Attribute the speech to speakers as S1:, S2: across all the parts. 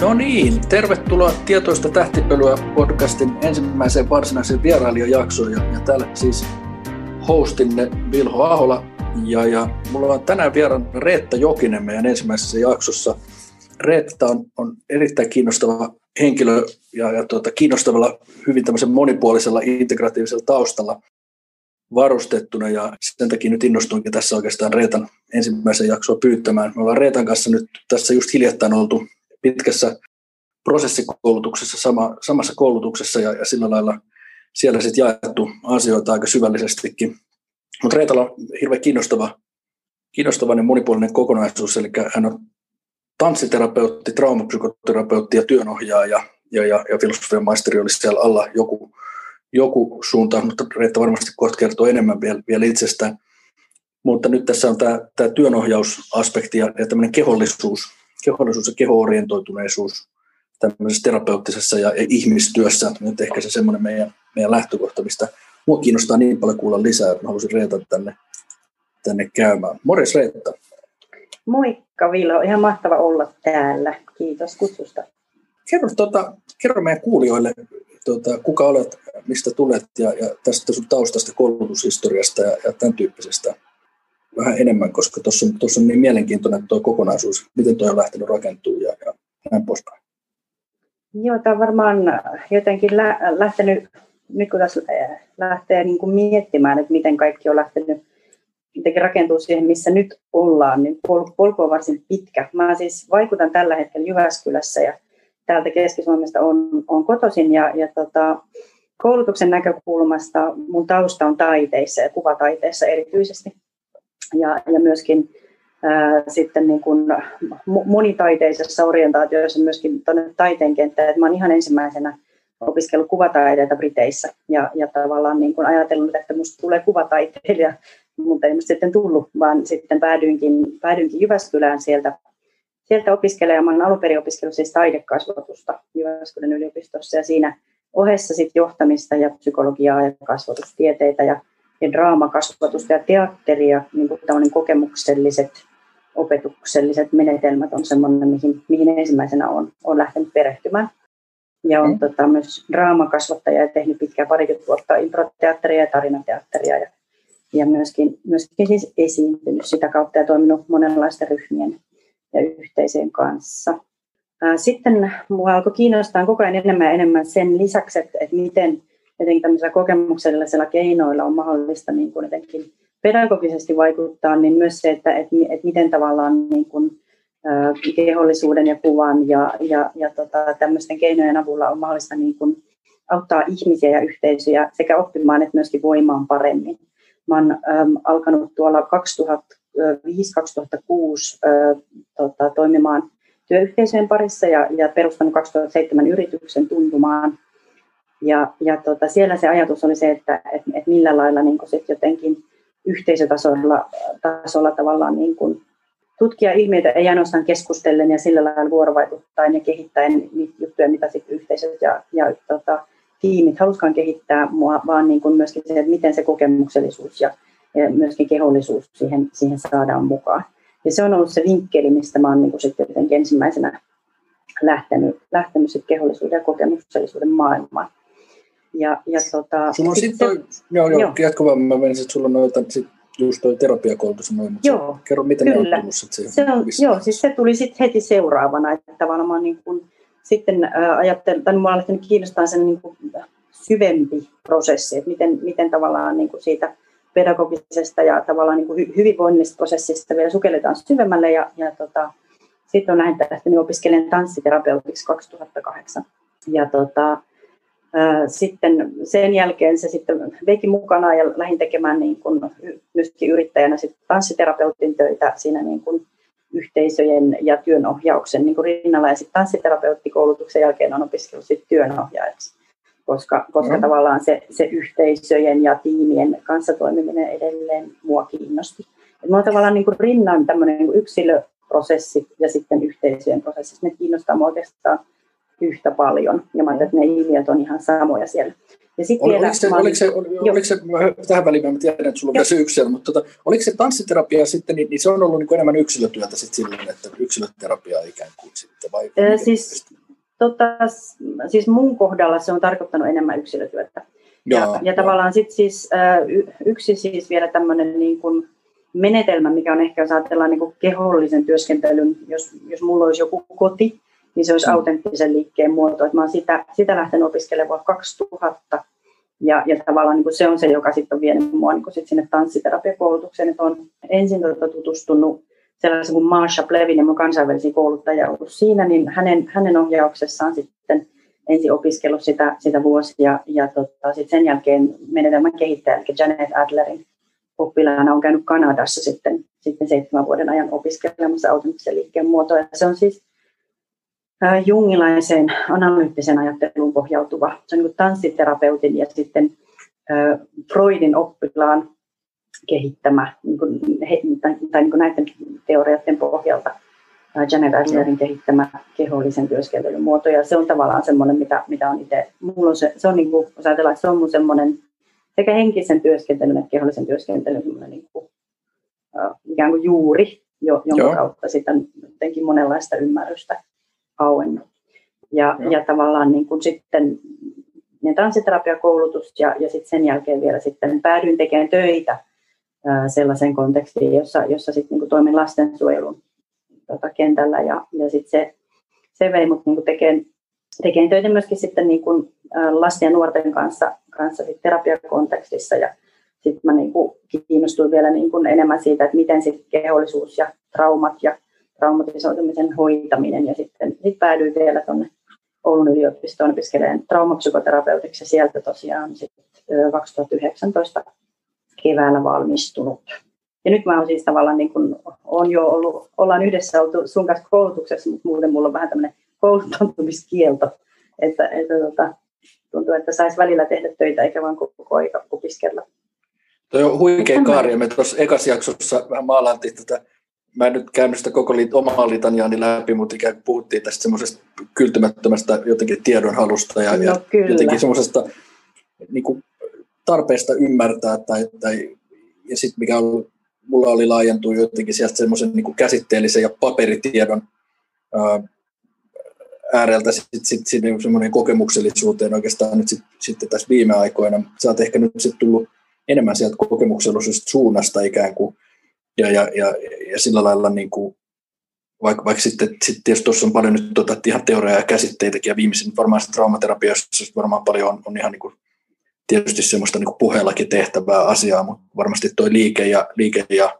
S1: No niin, tervetuloa Tietoista tähtipölyä podcastin ensimmäiseen varsinaiseen vierailijajaksoon. Ja, ja täällä siis hostinne Vilho Ahola ja, ja mulla on tänään vieraan Reetta Jokinen meidän ensimmäisessä jaksossa. Reetta on, on erittäin kiinnostava henkilö ja, ja tuota, kiinnostavalla, hyvin tämmöisen monipuolisella integratiivisella taustalla varustettuna ja sen takia nyt innostuinkin tässä oikeastaan Reetan ensimmäisen jaksoa pyytämään. Me ollaan Reetan kanssa nyt tässä just hiljattain oltu pitkässä prosessikoulutuksessa, sama, samassa koulutuksessa ja, ja sillä lailla siellä sitten jaettu asioita aika syvällisestikin. Mutta Reetalla on hirveän kiinnostava, kiinnostava ja monipuolinen kokonaisuus, eli hän on tanssiterapeutti, traumapsykoterapeutti ja työnohjaaja, ja, ja, ja filosofian maisteri oli siellä alla joku, joku suunta, mutta Reetta varmasti kohta kertoo enemmän vielä, vielä itsestään. Mutta nyt tässä on tämä, tämä työnohjausaspekti ja, ja tämmöinen kehollisuus, kehollisuus ja kehoorientoituneisuus tämmöisessä terapeuttisessa ja, ihmistyössä. Nyt ehkä se semmoinen meidän, meidän lähtökohta, mistä mua kiinnostaa niin paljon kuulla lisää, että mä haluaisin Reeta tänne, tänne käymään. Morjes Reetta.
S2: Moikka Vilo, ihan mahtava olla täällä. Kiitos kutsusta.
S1: Kerro, tota, kerro meidän kuulijoille, tota, kuka olet, mistä tulet ja, ja tästä sun taustasta, koulutushistoriasta ja, ja tämän tyyppisestä vähän enemmän, koska tuossa on, on niin mielenkiintoinen tuo kokonaisuus, miten tuo on lähtenyt rakentumaan ja, ja näin poispäin.
S2: Joo, tämä on varmaan jotenkin lä- lähtenyt, nyt kun tässä lähtee niin kuin miettimään, että miten kaikki on lähtenyt jotenkin rakentuu siihen, missä nyt ollaan, niin pol- polku on varsin pitkä. Mä siis vaikutan tällä hetkellä Jyväskylässä ja täältä Keski-Suomesta on, on kotoisin ja, ja tota, koulutuksen näkökulmasta mun tausta on taiteissa ja kuvataiteissa erityisesti. Ja, ja myöskin ää, sitten niin kuin monitaiteisessa orientaatioissa myöskin tuonne taiteen kenttään. Että mä olen ihan ensimmäisenä opiskellut kuvataiteita Briteissä ja, ja tavallaan niin kuin ajatellut, että minusta tulee kuvataiteilija, mutta ei musta sitten tullut, vaan sitten päädyinkin, päädyinkin Jyväskylään sieltä, sieltä opiskelemaan. Olen alun perin opiskellut siis taidekasvatusta Jyväskylän yliopistossa ja siinä ohessa sitten johtamista ja psykologiaa ja kasvatustieteitä ja, ja draamakasvatusta ja teatteria, niin kuin kokemukselliset opetukselliset menetelmät on sellainen, mihin, mihin ensimmäisenä on, on lähtenyt perehtymään. Ja on mm. tota, myös draamakasvattaja ja tehnyt pitkään parikymmentä vuotta improteatteria ja tarinateatteria ja, ja myöskin, myöskin siis esiintynyt sitä kautta ja toiminut monenlaisten ryhmien ja yhteisöjen kanssa. Sitten minua alkoi kiinnostaa koko ajan enemmän ja enemmän sen lisäksi, että, että miten jotenkin tämmöisillä kokemuksellisilla keinoilla on mahdollista niin kuin jotenkin pedagogisesti vaikuttaa, niin myös se, että, että, että miten tavallaan niin kuin, kehollisuuden ja kuvan ja, ja, ja tota, tämmöisten keinojen avulla on mahdollista niin kuin auttaa ihmisiä ja yhteisöjä sekä oppimaan että myöskin voimaan paremmin. Mä oon äm, alkanut tuolla 2005-2006 tota, toimimaan työyhteisöjen parissa ja, ja perustanut 2007 yrityksen tuntumaan. Ja, ja tota, siellä se ajatus oli se, että et, et millä lailla niin sit jotenkin yhteisötasolla tasolla tavallaan niin kuin tutkia ilmiöitä ei ainoastaan keskustellen ja sillä lailla vuorovaikuttaen ja kehittäen niitä juttuja, mitä sitten yhteisöt ja, ja tota, tiimit haluskaan kehittää, mua, vaan niin kuin myöskin se, että miten se kokemuksellisuus ja, ja myöskin kehollisuus siihen, siihen saadaan mukaan. Ja se on ollut se vinkkeli, mistä oon niin sitten ensimmäisenä lähtenyt, lähtenyt sitten kehollisuuden ja kokemuksellisuuden maailmaan.
S1: Ja, ja tota, sulla on sitten, toi, joo, joo, joo. jatka vaan, mä menisin, että sulla on noita, sit just toi terapiakoulutus noin, mutta joo, kerro, miten kyllä. ne on tullut siihen.
S2: Se on, joo, siis se tuli sitten heti seuraavana, että tavallaan niin kuin, sitten äh, ajattelin, tai olen lähtenyt kiinnostamaan sen niin kuin, syvempi prosessi, että miten, miten tavallaan niin kuin siitä pedagogisesta ja tavallaan niin kuin hyvinvoinnista prosessista vielä sukelletaan syvemmälle ja, ja tota, sitten on lähtenyt opiskelemaan tanssiterapeutiksi 2008. Ja tota, sitten sen jälkeen se sitten veikin mukana ja lähdin tekemään niin kuin myöskin yrittäjänä sitten tanssiterapeutin töitä siinä niin kuin yhteisöjen ja työnohjauksen niin kuin rinnalla. Ja sitten tanssiterapeuttikoulutuksen jälkeen on opiskellut sitten työnohjaajaksi, koska, koska mm. tavallaan se, se yhteisöjen ja tiimien kanssa toimiminen edelleen mua kiinnosti. Et mulla on tavallaan niin kuin rinnan tämmöinen niin yksilöprosessi ja sitten yhteisöjen prosessi. Ne kiinnostaa mua oikeastaan yhtä paljon. Ja mä että ne ilmiöt on ihan samoja siellä.
S1: Ja sit Ol, vielä, oliko, se, oliko, se, oliko se, tähän väliin mä tiedän, että sulla on myös yksi mutta tota, oliko se tanssiterapia sitten, niin, niin se on ollut niin enemmän yksilötyötä sitten silloin, että yksilöterapia ikään kuin sitten, vai?
S2: Ee, siis, tota, siis mun kohdalla se on tarkoittanut enemmän yksilötyötä. Ja, ja, ja tavallaan sitten siis yksi siis vielä tämmöinen niin kuin menetelmä, mikä on ehkä, jos ajatellaan niin kuin kehollisen työskentelyn, jos, jos mulla olisi joku koti, niin se olisi mm. autenttisen liikkeen muoto. Että mä olen sitä, sitä lähtenyt opiskelemaan vuonna 2000, ja, ja tavallaan niin kuin se on se, joka sitten on vienyt mua niin kuin sit sinne tanssiterapiakoulutukseen. Että olen ensin tuota tutustunut sellaisen kuin Marsha Plevin, mun kansainvälisiä kouluttajia ollut siinä, niin hänen, hänen ohjauksessaan sitten ensin opiskellut sitä, sitä vuosia ja tota, sit sen jälkeen menetelmän kehittäjä, eli Janet Adlerin oppilaana on käynyt Kanadassa sitten, sitten seitsemän vuoden ajan opiskelemassa autenttisen liikkeen muotoa. Se on siis jungilaiseen analyyttiseen ajatteluun pohjautuva. Se on niin tanssiterapeutin ja sitten Freudin oppilaan kehittämä niin kuin, he, tai, tai niin kuin näiden teorioiden pohjalta Janet Adlerin kehittämä kehollisen työskentelyn muoto. Ja se on tavallaan semmoinen, mitä, mitä on itse, mulla on se, se on niin kuin, jos ajatellaan, että se on mun semmoinen sekä henkisen työskentelyn että kehollisen työskentelyn niin kuin, ikään kuin juuri, jo, jonka Joo. kautta sitten jotenkin monenlaista ymmärrystä auennut. Ja, ja tavallaan niin kuin sitten niin tanssiterapiakoulutus ja, ja sitten sen jälkeen vielä sitten päädyin tekemään töitä ää, sellaiseen kontekstiin, jossa, jossa sitten niin toimin lastensuojelun tota, kentällä. Ja, ja sitten se, se vei mut niin tekemään, tekemään töitä myöskin sitten niin kuin, lasten ja nuorten kanssa kanssa sit terapiakontekstissa. Ja sitten mä niin kuin kiinnostuin vielä niin kuin enemmän siitä, että miten sit kehollisuus ja traumat ja traumatisoitumisen hoitaminen ja sitten sit päädyin vielä tuonne Oulun yliopistoon opiskelemaan traumapsykoterapeutiksi ja sieltä tosiaan sitten 2019 keväällä valmistunut. Ja nyt mä oon siis tavallaan niin kuin, on jo ollut, ollaan yhdessä oltu sun kanssa koulutuksessa, mutta muuten mulla on vähän tämmöinen kouluttautumiskielto, että, että tota, tuntuu, että saisi välillä tehdä töitä eikä vaan koko aika opiskella.
S1: Tuo on huikea kaari, me tuossa ekassa jaksossa vähän maalailtiin tätä, mä en nyt käynyt sitä koko liit, omaa litaniaani läpi, mutta ikään kuin puhuttiin tästä semmoisesta kyltymättömästä jotenkin tiedonhalusta ja, no, ja jotenkin semmoisesta niin kuin tarpeesta ymmärtää tai, tai ja sitten mikä on, mulla oli laajentuu jotenkin sieltä semmoisen niin käsitteellisen ja paperitiedon ää, ääreltä sitten sit, sit, niin semmoinen kokemuksellisuuteen oikeastaan nyt sit, sitten tässä viime aikoina. Sä oot ehkä nyt sitten tullut enemmän sieltä kokemuksellisesta suunnasta ikään kuin, ja, ja, ja, ja sillä lailla niin kuin, vaikka, vaikka sitten, sitten tietysti tuossa on paljon nyt tuota, ihan teoriaa ja käsitteitäkin, ja viimeisin varmaan traumaterapiassa varmaan paljon on, on ihan niin kuin, tietysti semmoista niin kuin puheellakin tehtävää asiaa, mutta varmasti tuo liike ja, liike ja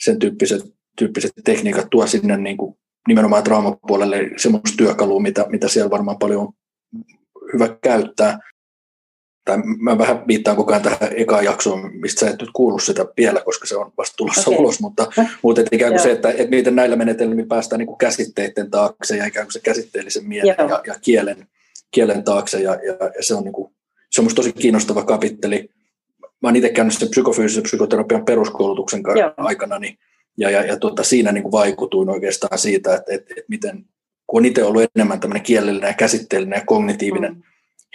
S1: sen tyyppiset, tyyppiset tekniikat tuo sinne niin kuin nimenomaan traumapuolelle semmoista työkalua, mitä, mitä siellä varmaan paljon on hyvä käyttää. Tai mä vähän viittaan koko ajan tähän ekaan jaksoon, mistä sä et nyt kuullut sitä vielä, koska se on vasta tulossa okay. ulos, mutta, mutta et ikään kuin se, että, että miten näillä menetelmillä päästään niin kuin käsitteiden taakse ja ikään kuin se käsitteellisen mielen ja, ja kielen, kielen taakse ja, ja, ja se on niin kuin, se on musta tosi kiinnostava kapitteli. Mä oon itse käynyt sen psykofyysisen psykoterapian peruskoulutuksen Joo. aikana, niin ja, ja, ja tuota, siinä niin kuin vaikutuin oikeastaan siitä, että, että, että miten, kun on itse ollut enemmän tämmöinen kielellinen ja käsitteellinen ja kognitiivinen mm.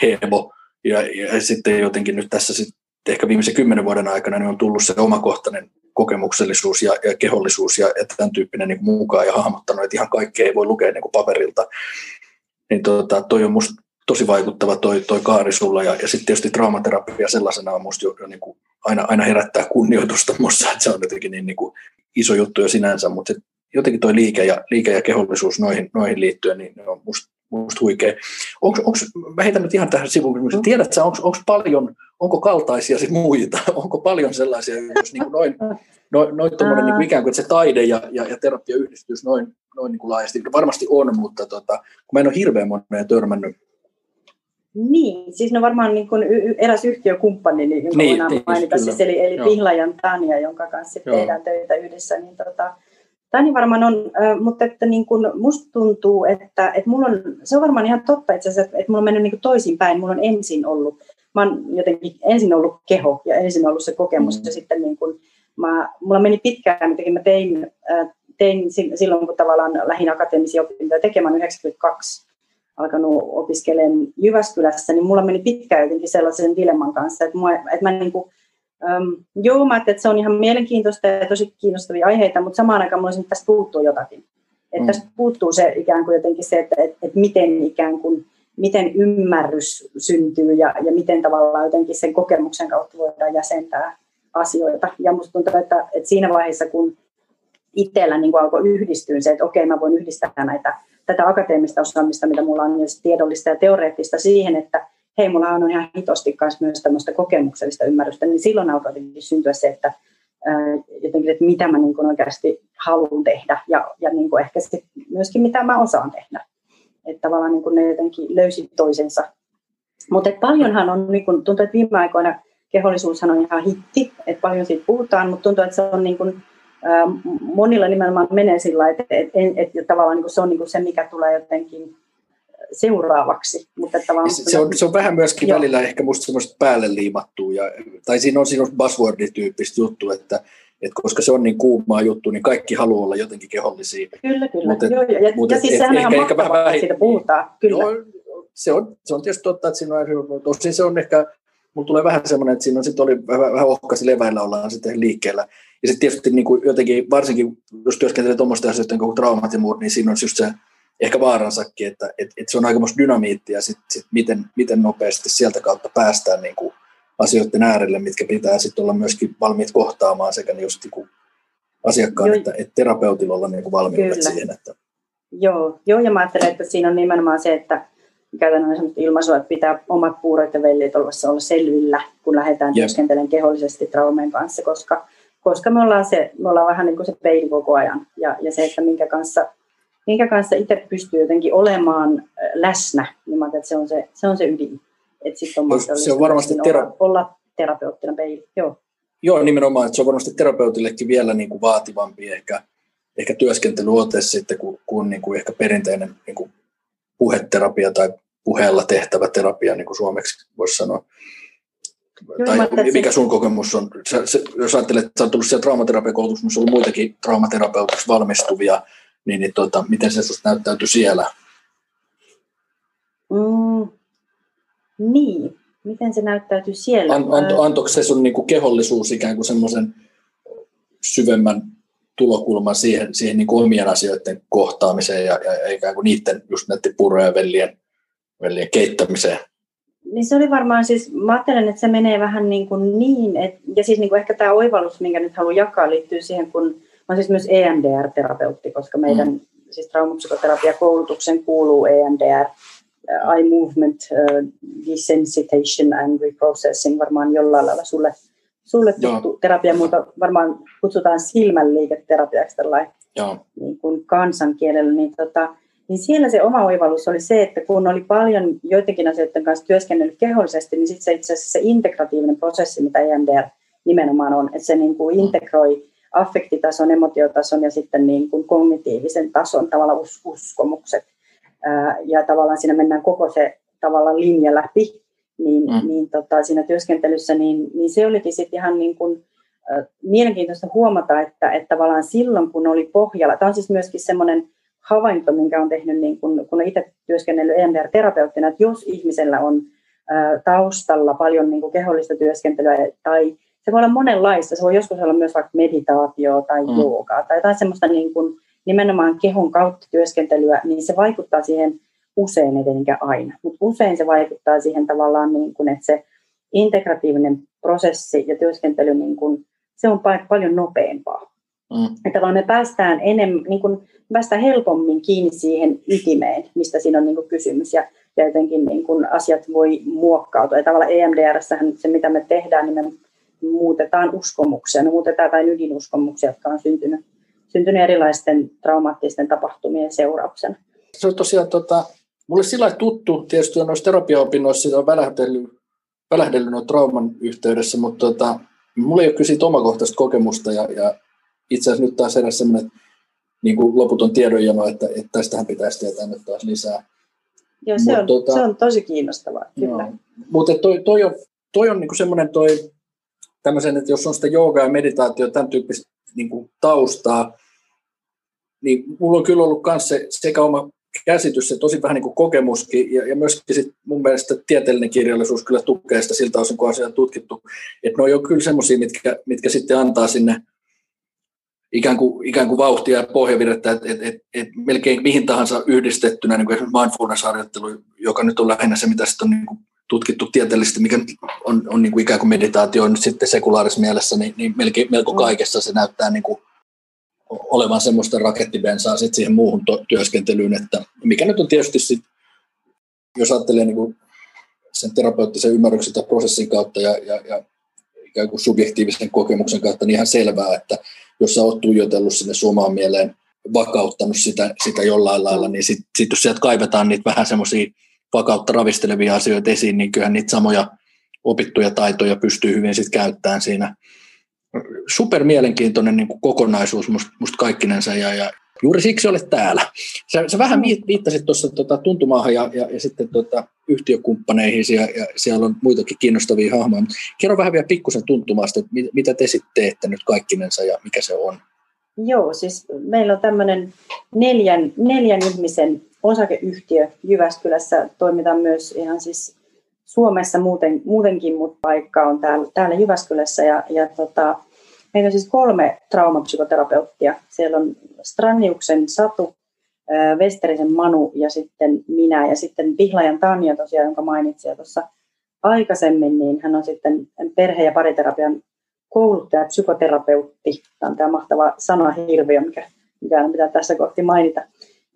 S1: hebo, ja, ja sitten jotenkin nyt tässä sitten ehkä viimeisen kymmenen vuoden aikana niin on tullut se omakohtainen kokemuksellisuus ja, ja kehollisuus ja, ja tämän tyyppinen niin mukaan ja hahmottanut, että ihan kaikkea ei voi lukea niin kuin paperilta. Niin tuota, toi on musta tosi vaikuttava toi, toi kaari sulla ja, ja sitten tietysti traumaterapia sellaisena on musta jo, jo niin kuin aina, aina herättää kunnioitusta musta, että se on jotenkin niin, niin kuin iso juttu jo sinänsä, mutta jotenkin tuo liike ja, liike ja kehollisuus noihin, noihin liittyen, niin on musta musta huikea. Onko, heitän nyt ihan tähän sivuun, mm. tiedätkö, onko, paljon, onko kaltaisia muita, onko paljon sellaisia, jos niin kuin noin, noin, noin tommoinen, niin kuin ikään kuin, että se taide ja, ja, ja terapia yhdistyisi noin, noin niin kuin laajasti, varmasti on, mutta tota, kun mä en ole hirveän moneen törmännyt.
S2: Niin, siis no varmaan niin kuin eräs yhtiökumppani, niin, niin, niin voidaan mainita, siis, eli, eli Pihlajan Tania, jonka kanssa Joo. tehdään töitä yhdessä, niin tota, Tani varmaan on, mutta että niin kuin musta tuntuu, että, että mulla on, se on varmaan ihan totta itse asiassa, että mulla on mennyt niin kuin toisinpäin. Mulla on ensin ollut, mä oon jotenkin ensin ollut keho ja ensin ollut se kokemus mm. ja sitten niin kuin, mä, mulla meni pitkään, jotenkin mä tein, tein silloin, kun tavallaan lähin akateemisia opintoja tekemään 92 alkanut opiskelemaan Jyväskylässä, niin mulla meni pitkään jotenkin sellaisen dilemman kanssa, että, mua, että mä niin kuin, um, joo, mä että se on ihan mielenkiintoista ja tosi kiinnostavia aiheita, mutta samaan aikaan mulla tästä puuttuu jotakin. Että mm. tästä puuttuu se ikään kuin jotenkin se, että, että, että miten ikään kuin, miten ymmärrys syntyy ja, ja miten tavallaan jotenkin sen kokemuksen kautta voidaan jäsentää asioita. Ja musta tuntuu, että, että siinä vaiheessa, kun itsellä niin kuin alkoi yhdistyä se, että okei, mä voin yhdistää näitä, tätä akateemista osaamista, mitä mulla on, myös tiedollista ja teoreettista siihen, että hei, mulla on ihan hitosti myös tämmöistä kokemuksellista ymmärrystä, niin silloin alkoi syntyä se, että jotenkin, että mitä mä niin kuin oikeasti haluan tehdä ja, ja niin kuin ehkä sit myöskin mitä mä osaan tehdä. Että tavallaan niin kuin ne jotenkin löysi toisensa. Mutta paljonhan on, niin kuin, tuntuu, että viime aikoina kehollisuushan on ihan hitti, että paljon siitä puhutaan, mutta tuntuu, että se on niin kuin, monilla nimenomaan menee sillä että, että, että, että tavallaan niin kuin se on niin kuin se, mikä tulee jotenkin seuraavaksi. Mutta tavallaan,
S1: se, on, se on vähän myöskin joo. välillä ehkä musta semmoista päälle liimattua, ja, tai siinä on, siinä on buzzword-tyyppistä juttu, että, että koska se on niin kuumaa juttu, niin kaikki haluaa olla jotenkin kehollisia.
S2: Kyllä, kyllä. Mutta, joo, ja, ja, ja siis sehän on ehkä, vähän, vähän, siitä puhutaan. Kyllä. Joo,
S1: se, on, se on tietysti totta, että siinä on, tosin se on ehkä, mulla tulee vähän semmoinen, että siinä on sitten oli vähän, vähän ohkasi leväillä ollaan sitten liikkeellä. Ja sitten tietysti niin kuin jotenkin, varsinkin jos työskentelee tuommoista asioista kuin traumat ja muut, niin siinä on just se, ehkä vaaransakin, että et, et se on aika dynamiittia sit, sit miten, miten nopeasti sieltä kautta päästään niin kuin asioiden äärelle, mitkä pitää sitten olla myöskin valmiit kohtaamaan sekä just niin kuin asiakkaan että, että terapeutilla olla niin kuin valmiudet Kyllä. siihen. Että...
S2: Joo, joo, ja mä ajattelen, että siinä on nimenomaan se, että käytännön sellaista ilmaisua, että pitää omat puurot ja veljet olla, olla selvillä, kun lähdetään työskentelemään kehollisesti traumeen kanssa, koska, koska me, ollaan se, me ollaan vähän niin kuin se peili koko ajan. Ja, ja se, että minkä kanssa minkä kanssa itse pystyy jotenkin olemaan läsnä, niin mä että se on se, se, on se ydin. Että sit on
S1: se on varmasti
S2: tera- olla, olla terapeuttina peili. Joo.
S1: Joo, nimenomaan, että se on varmasti terapeutillekin vielä niin kuin vaativampi ehkä, ehkä työskentelyote sitten kuin, kuin, niin kuin ehkä perinteinen niin kuin puheterapia tai puheella tehtävä terapia, niin kuin suomeksi voisi sanoa. Joo, tai mikä sun kokemus on? Sä, se, jos ajattelet, että sä oot tullut siellä traumaterapiakoulutuksessa, missä on ollut muitakin traumaterapeutiksi valmistuvia, niin, niin tota, miten se näyttäytyi siellä?
S2: Mm, niin, miten se näyttäytyy siellä? An,
S1: anto, antoiko se sun niin kuin kehollisuus ikään kuin semmoisen syvemmän tulokulman siihen, siihen niin kuin omien asioiden kohtaamiseen ja, ja ikään kuin niiden just näiden purojen ja vellien, vellien keittämiseen?
S2: Niin se oli varmaan siis, mä ajattelen, että se menee vähän niin, kuin niin että, ja siis niin kuin ehkä tämä oivallus, minkä nyt haluan jakaa, liittyy siihen, kun olen siis myös EMDR-terapeutti, koska meidän mm. siis traumapsykoterapiakoulutuksen kuuluu EMDR, uh, eye movement uh, desensitization and reprocessing, varmaan jollain lailla sulle, sulle tuttu terapia, mutta varmaan kutsutaan silmänliiketerapiaksi tällainen niin kuin kansankielellä, niin, tota, niin siellä se oma oivallus oli se, että kun oli paljon joidenkin asioiden kanssa työskennellyt kehollisesti, niin sitten se itse asiassa se integratiivinen prosessi, mitä EMDR nimenomaan on, että se niin kuin mm. Affektitason, emotiotason ja sitten niin kuin kognitiivisen tason tavalla us- uskomukset. Ja tavallaan siinä mennään koko se tavallaan linja läpi, niin, mm. niin tota, siinä työskentelyssä, niin, niin se olikin sitten ihan niin kuin, äh, mielenkiintoista huomata, että, että tavallaan silloin, kun oli pohjalla, tämä on siis myöskin semmoinen havainto, minkä on tehnyt, niin kun, kun itse työskennellyt EMDR-terapeuttina, että jos ihmisellä on ä, taustalla paljon niin kuin kehollista työskentelyä tai se voi olla monenlaista. Se voi joskus olla myös vaikka meditaatio tai mm. joogaa tai jotain semmoista niin kuin nimenomaan kehon kautta työskentelyä, niin se vaikuttaa siihen usein, etenkä aina, mutta usein se vaikuttaa siihen tavallaan, niin kuin, että se integratiivinen prosessi ja työskentely, niin kuin, se on paljon nopeampaa. Mm. Että vaan me päästään, enemmän, niin kuin, me päästään helpommin kiinni siihen ytimeen, mistä siinä on niin kuin kysymys. Ja, ja jotenkin niin kuin asiat voi muokkautua. Ja tavallaan EMDR, se mitä me tehdään, niin me muutetaan uskomuksia, me muutetaan tai ydinuskomuksia, jotka on syntynyt, syntynyt erilaisten traumaattisten tapahtumien seurauksena.
S1: Se on tosiaan, tota, mulle sillä tuttu, tietysti on noissa terapiaopinnoissa, sitä on välähdellyt, välähdellyt no trauman yhteydessä, mutta tota, mulla ei ole kyllä siitä omakohtaista kokemusta ja, ja itse asiassa nyt taas edes sellainen niin kuin loputon tiedonjano, että, että tästähän pitäisi tietää nyt taas lisää.
S2: Joo, se, Mut, on, tota, se on tosi kiinnostavaa, kyllä. Joo.
S1: Mutta toi, toi on, toi on niin kuin semmoinen toi tämmöisen, että jos on sitä joogaa ja meditaatio, tämän tyyppistä niin kuin taustaa, niin mulla on kyllä ollut myös se, sekä oma käsitys, se tosi vähän niin kuin kokemuskin ja, ja myöskin sit mun mielestä tieteellinen kirjallisuus kyllä tukee sitä siltä osin, kun asia on tutkittu. Että ne on kyllä semmoisia, mitkä, mitkä sitten antaa sinne ikään kuin, ikään kuin vauhtia ja pohjavirettä, että et, et, et melkein mihin tahansa yhdistettynä, niin kuin esimerkiksi mindfulness-harjoittelu, joka nyt on lähinnä se, mitä sitten on niin kuin tutkittu tieteellisesti, mikä on, on niin kuin ikään kuin meditaatio nyt sitten sekulaarisessa mielessä, niin, niin melkein, melko mm. kaikessa se näyttää niin kuin olevan semmoista rakettibensaa sit siihen muuhun to- työskentelyyn, että mikä nyt on tietysti sit, jos ajattelee niin kuin sen terapeuttisen ymmärryksen tai prosessin kautta ja, ja, ja ikään kuin subjektiivisen kokemuksen kautta, niin ihan selvää, että jos sä oot tuijotellut sinne suomaan mieleen, vakauttanut sitä, sitä jollain lailla, niin sitten sit jos sieltä kaivetaan niitä vähän semmoisia vakautta ravistelevia asioita esiin, niin kyllähän niitä samoja opittuja taitoja pystyy hyvin sitten käyttämään siinä. Super mielenkiintoinen niin kuin kokonaisuus musta must kaikkinensa ja, ja juuri siksi olet täällä. Sä, sä vähän viittasit tuossa tota, tuntumaahan ja, ja, ja sitten tota, yhtiökumppaneihin ja, ja siellä on muitakin kiinnostavia hahmoja. Kerro vähän vielä pikkusen tuntumasta, että mit, mitä te sitten teette nyt kaikkinensa ja mikä se on?
S2: Joo, siis meillä on tämmöinen neljän, neljän ihmisen osakeyhtiö Jyväskylässä. Toimitaan myös ihan siis Suomessa muuten, muutenkin, mutta paikka on täällä, täällä Jyväskylässä. Ja, ja tota, meillä on siis kolme traumapsykoterapeuttia. Siellä on Straniuksen Satu, Westerisen Manu ja sitten minä. Ja sitten Pihlajan Tanja tosiaan, jonka mainitsin tuossa aikaisemmin, niin hän on sitten perhe- ja pariterapian kouluttaja, psykoterapeutti. Tämä on tämä mahtava sanahirviö, mikä, mikä pitää tässä kohti mainita.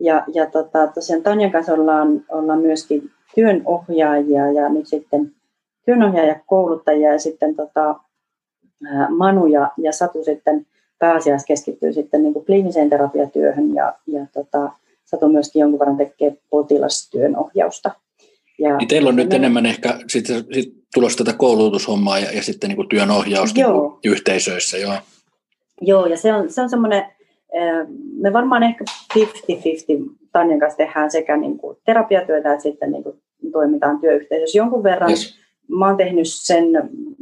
S2: Ja, ja tota, tosiaan Tanjan kanssa ollaan, ollaan myöskin työnohjaajia ja nyt sitten työnohjaaja kouluttajia ja sitten tota, Manu ja, ja Satu sitten pääasiassa keskittyy sitten niin kuin kliiniseen terapiatyöhön ja, ja tota, Satu myöskin jonkun verran tekee potilastyön ohjausta.
S1: Ja, niin teillä on nyt me... enemmän ehkä sit, sit tulossa tätä koulutushommaa ja, ja sitten niin kuin työnohjausta joo. Niin yhteisöissä. Joo.
S2: Joo, ja se on, se on semmoinen me varmaan ehkä 50-50 Tanjan kanssa tehdään sekä niin kuin terapiatyötä että sitten niin kuin toimitaan työyhteisössä jonkun verran. Yes. Mä oon tehnyt sen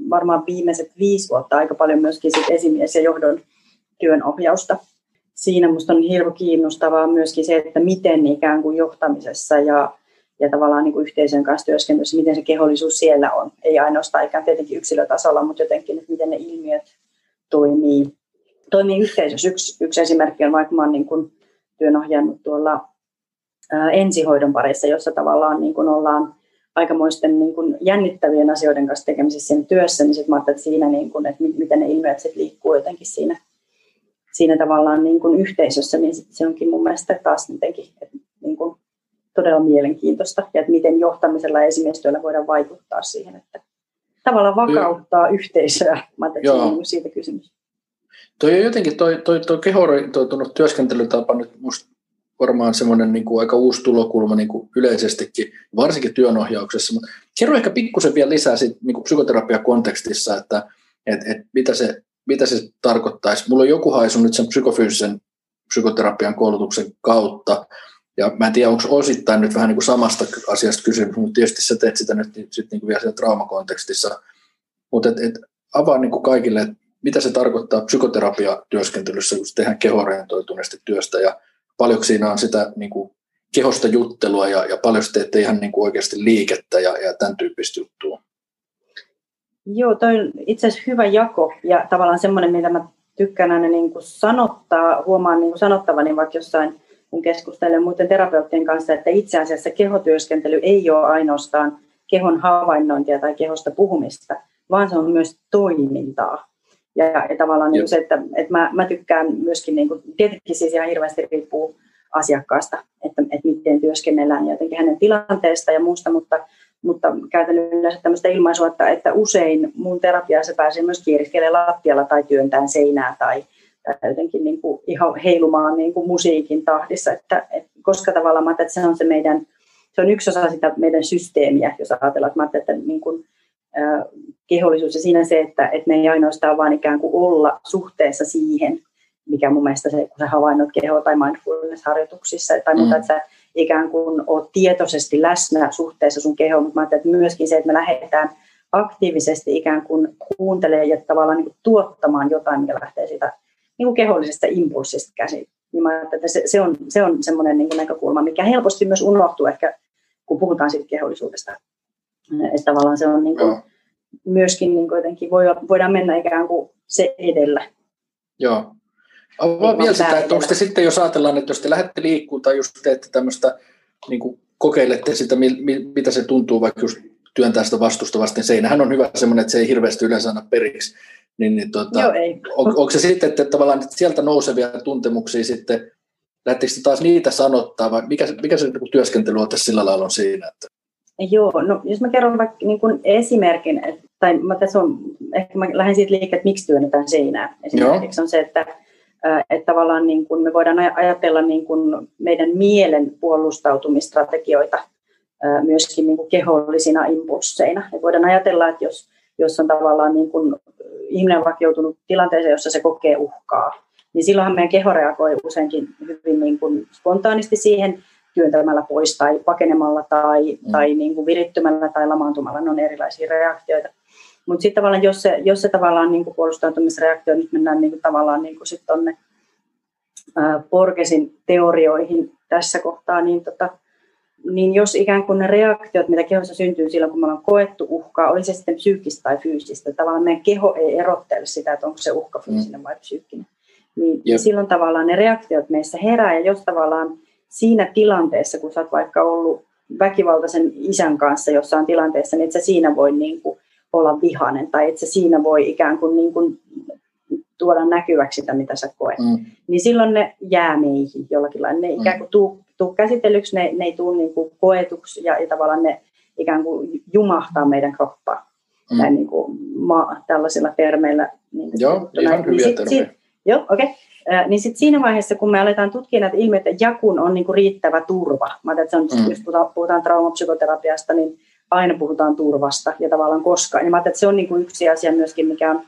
S2: varmaan viimeiset viisi vuotta aika paljon myöskin sit esimies- ja johdon työnohjausta. Siinä minusta on hirveän kiinnostavaa myöskin se, että miten ikään kuin johtamisessa ja, ja tavallaan niin kuin yhteisön kanssa työskentelyssä, miten se kehollisuus siellä on. Ei ainoastaan ikään tietenkin yksilötasolla, mutta jotenkin, että miten ne ilmiöt toimii toimii yhteisössä. Yksi, yksi esimerkki on vaikka mä olen niin kuin työnohjannut tuolla ää, ensihoidon parissa, jossa tavallaan niin kuin ollaan aikamoisten niin kuin jännittävien asioiden kanssa tekemisissä siinä työssä, niin sitten mä ajattelin, että siinä, niin kuin, että miten ne ilmiöt sitten liikkuu jotenkin siinä, siinä tavallaan niin kuin yhteisössä, niin se onkin mun mielestä taas jotenkin että niin kuin todella mielenkiintoista, ja että miten johtamisella ja esimiestyöllä voidaan vaikuttaa siihen, että tavallaan vakauttaa Joo. yhteisöä. Mä ajattelin, että on siitä kysymys.
S1: Toi on jotenkin, toi, toi, toi kehorientoitunut työskentelytapa nyt musta varmaan semmoinen niin kuin aika uusi tulokulma niin kuin yleisestikin, varsinkin työnohjauksessa. Mutta kerro ehkä pikkusen vielä lisää siitä, niin kuin psykoterapiakontekstissa, että et, et mitä, se, mitä se tarkoittaisi. Mulla on joku haisu nyt sen psykofyysisen psykoterapian koulutuksen kautta, ja mä en tiedä, onko osittain nyt vähän niin kuin samasta asiasta kysymys, mutta tietysti sä teet sitä nyt sit niin kuin vielä siellä traumakontekstissa. Mutta et, et avaa niin kuin kaikille, että mitä se tarkoittaa psykoterapiatyöskentelyssä, kun tehdään kehorientoituneesti työstä ja paljon siinä on sitä niin kuin kehosta juttelua ja, ja paljon teette ihan niin kuin oikeasti liikettä ja, ja tämän tyyppistä juttua.
S2: Joo, toi on itse asiassa hyvä jako ja tavallaan semmoinen, mitä mä tykkään aina niin kuin sanottaa, huomaan niin kuin sanottavani vaikka jossain, kun keskustelen muiden terapeuttien kanssa, että itse asiassa kehotyöskentely ei ole ainoastaan kehon havainnointia tai kehosta puhumista, vaan se on myös toimintaa. Ja, ja tavallaan niin se, että, että mä, mä tykkään myöskin, niin kuin, tietenkin siis ihan hirveästi riippuu asiakkaasta, että, että miten työskennellään ja jotenkin hänen tilanteesta ja muusta, mutta, mutta käytän yleensä tämmöistä ilmaisua, että, että usein mun terapiassa pääsee myös kieriskelemään lattialla tai työntään seinää tai, tai jotenkin niin kuin ihan heilumaan niin kuin musiikin tahdissa, että, että koska tavallaan mä että se on se meidän, se on yksi osa sitä meidän systeemiä, jos ajatellaan, että mä että niin kuin, kehollisuus ja siinä se, että, että me ei ainoastaan vaan ikään kuin olla suhteessa siihen, mikä mun mielestä se, kun sä havainnot keho- tai mindfulness-harjoituksissa tai muuta, mm. että sä ikään kuin oot tietoisesti läsnä suhteessa sun kehoon, mutta mä että myöskin se, että me lähdetään aktiivisesti ikään kuin kuuntelemaan ja tavallaan niin kuin tuottamaan jotain, mikä lähtee siitä niin kuin kehollisesta impulssista käsin. Niin mä että se, se, on, se on semmoinen niin näkökulma, mikä helposti myös unohtuu ehkä, kun puhutaan siitä kehollisuudesta. Että tavallaan se on niin kuin, myöskin niin kuin jotenkin voi, voidaan mennä ikään kuin se edellä.
S1: Joo. Avaa vielä sitä, että onko te sitten, jos ajatellaan, että jos te lähdette liikkumaan tai just teette tämmöistä, niin kuin kokeilette sitä, mitä se tuntuu vaikka just työntää sitä vastusta vasten seinähän on hyvä semmoinen, että se ei hirveästi yleensä anna periksi. Niin, niin tuota,
S2: Joo, ei.
S1: On, onko se sitten, että tavallaan että sieltä nousevia tuntemuksia sitten, lähtikö taas niitä sanottaa, vai mikä, mikä se niin työskentely on tässä sillä lailla on siinä? Että...
S2: Joo, no jos mä kerron vaikka niin kuin esimerkin, että, tai mä tässä on, ehkä mä lähden siitä liikkeelle, että miksi työnnetään seinää. Esimerkiksi Joo. on se, että, että tavallaan niin kuin me voidaan ajatella niin kuin meidän mielen puolustautumistrategioita myöskin niin kuin kehollisina impulseina. Et voidaan ajatella, että jos, jos on tavallaan niin kuin ihminen on vaikka joutunut tilanteeseen, jossa se kokee uhkaa, niin silloinhan meidän keho reagoi useinkin hyvin niin kuin spontaanisti siihen työntämällä pois tai pakenemalla tai, mm. tai niin kuin virittymällä tai lamaantumalla. Ne on erilaisia reaktioita. Mutta sitten tavallaan, jos se, jos se tavallaan niin kuin puolustautumisreaktio, nyt mennään niin kuin tavallaan niin kuin sit tonne ää, Porgesin teorioihin tässä kohtaa, niin tota, niin jos ikään kuin ne reaktiot, mitä kehossa syntyy silloin, kun me ollaan koettu uhkaa, oli se sitten psyykkistä tai fyysistä, tavallaan meidän keho ei erottele sitä, että onko se uhka mm. fyysinen vai psyykkinen. Niin yep. silloin tavallaan ne reaktiot meissä herää, ja jos tavallaan siinä tilanteessa, kun sä oot vaikka ollut väkivaltaisen isän kanssa jossain tilanteessa, niin et sä siinä voi niin kuin olla vihainen, tai et sä siinä voi ikään kuin, niin kuin tuoda näkyväksi sitä, mitä sä koet. Mm. Niin silloin ne jää meihin jollakin lailla. Ne mm. ikään kuin tuu tuu käsitellyksi, ne, ne ei tule niin kuin koetuksi ja, ja tavallaan ne ikään kuin jumahtaa meidän kroppaa. Mm. Näin niin kuin ma, tällaisilla termeillä.
S1: Niin joo, ihan hyviä niin termejä. Sit,
S2: joo, okei. Okay. Niin sitten siinä vaiheessa, kun me aletaan tutkia näitä ilmiöitä, ja kun on niin kuin riittävä turva, mä että se on, mm. jos puhutaan, puhutaan traumapsykoterapiasta, niin aina puhutaan turvasta ja tavallaan koska. Ja mä että se on niin kuin yksi asia myöskin, mikä on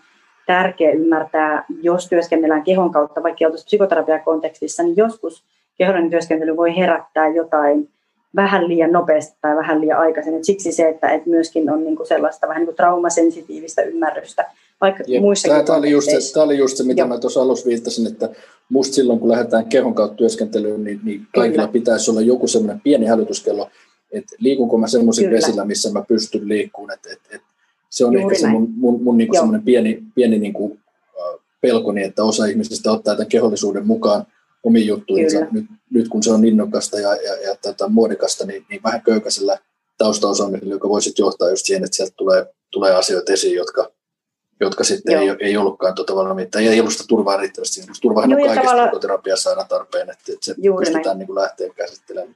S2: tärkeä ymmärtää, jos työskennellään kehon kautta, vaikka oltaisiin psykoterapiakontekstissa, niin joskus kehollinen työskentely voi herättää jotain vähän liian nopeasti tai vähän liian aikaisin. Et siksi se, että et myöskin on niinku sellaista vähän niinku traumasensitiivistä ymmärrystä, vaikka Jep,
S1: muissakin tämä, oli just se, tämä oli just se, mitä Joo. mä tuossa alussa viittasin, että musta silloin, kun lähdetään kehon kautta työskentelyyn, niin, niin kaikilla Kyllä. pitäisi olla joku semmoinen pieni hälytyskello, että liikunko mä semmoisilla vesillä, missä mä pystyn liikkumaan. Että, että, että se on Juuri ehkä näin. se mun, mun, mun niinku semmoinen pieni, pieni niinku, pelkoni, että osa ihmisistä ottaa tämän kehollisuuden mukaan omiin juttuihinsa. Nyt, nyt kun se on innokasta ja, ja, ja tätä muodikasta, niin, niin vähän köykäisellä taustaosaamisella, joka voi sitten johtaa just siihen, että sieltä tulee, tulee asioita esiin, jotka, jotka sitten ei, ei ollutkaan tuota valmiita. Ei, ollut sitä turvaa riittävästi. Turvahan no, on kaikessa tavalla... psykoterapiassa aina tarpeen, että, että se Juuri pystytään niin kuin lähteä käsittelemään.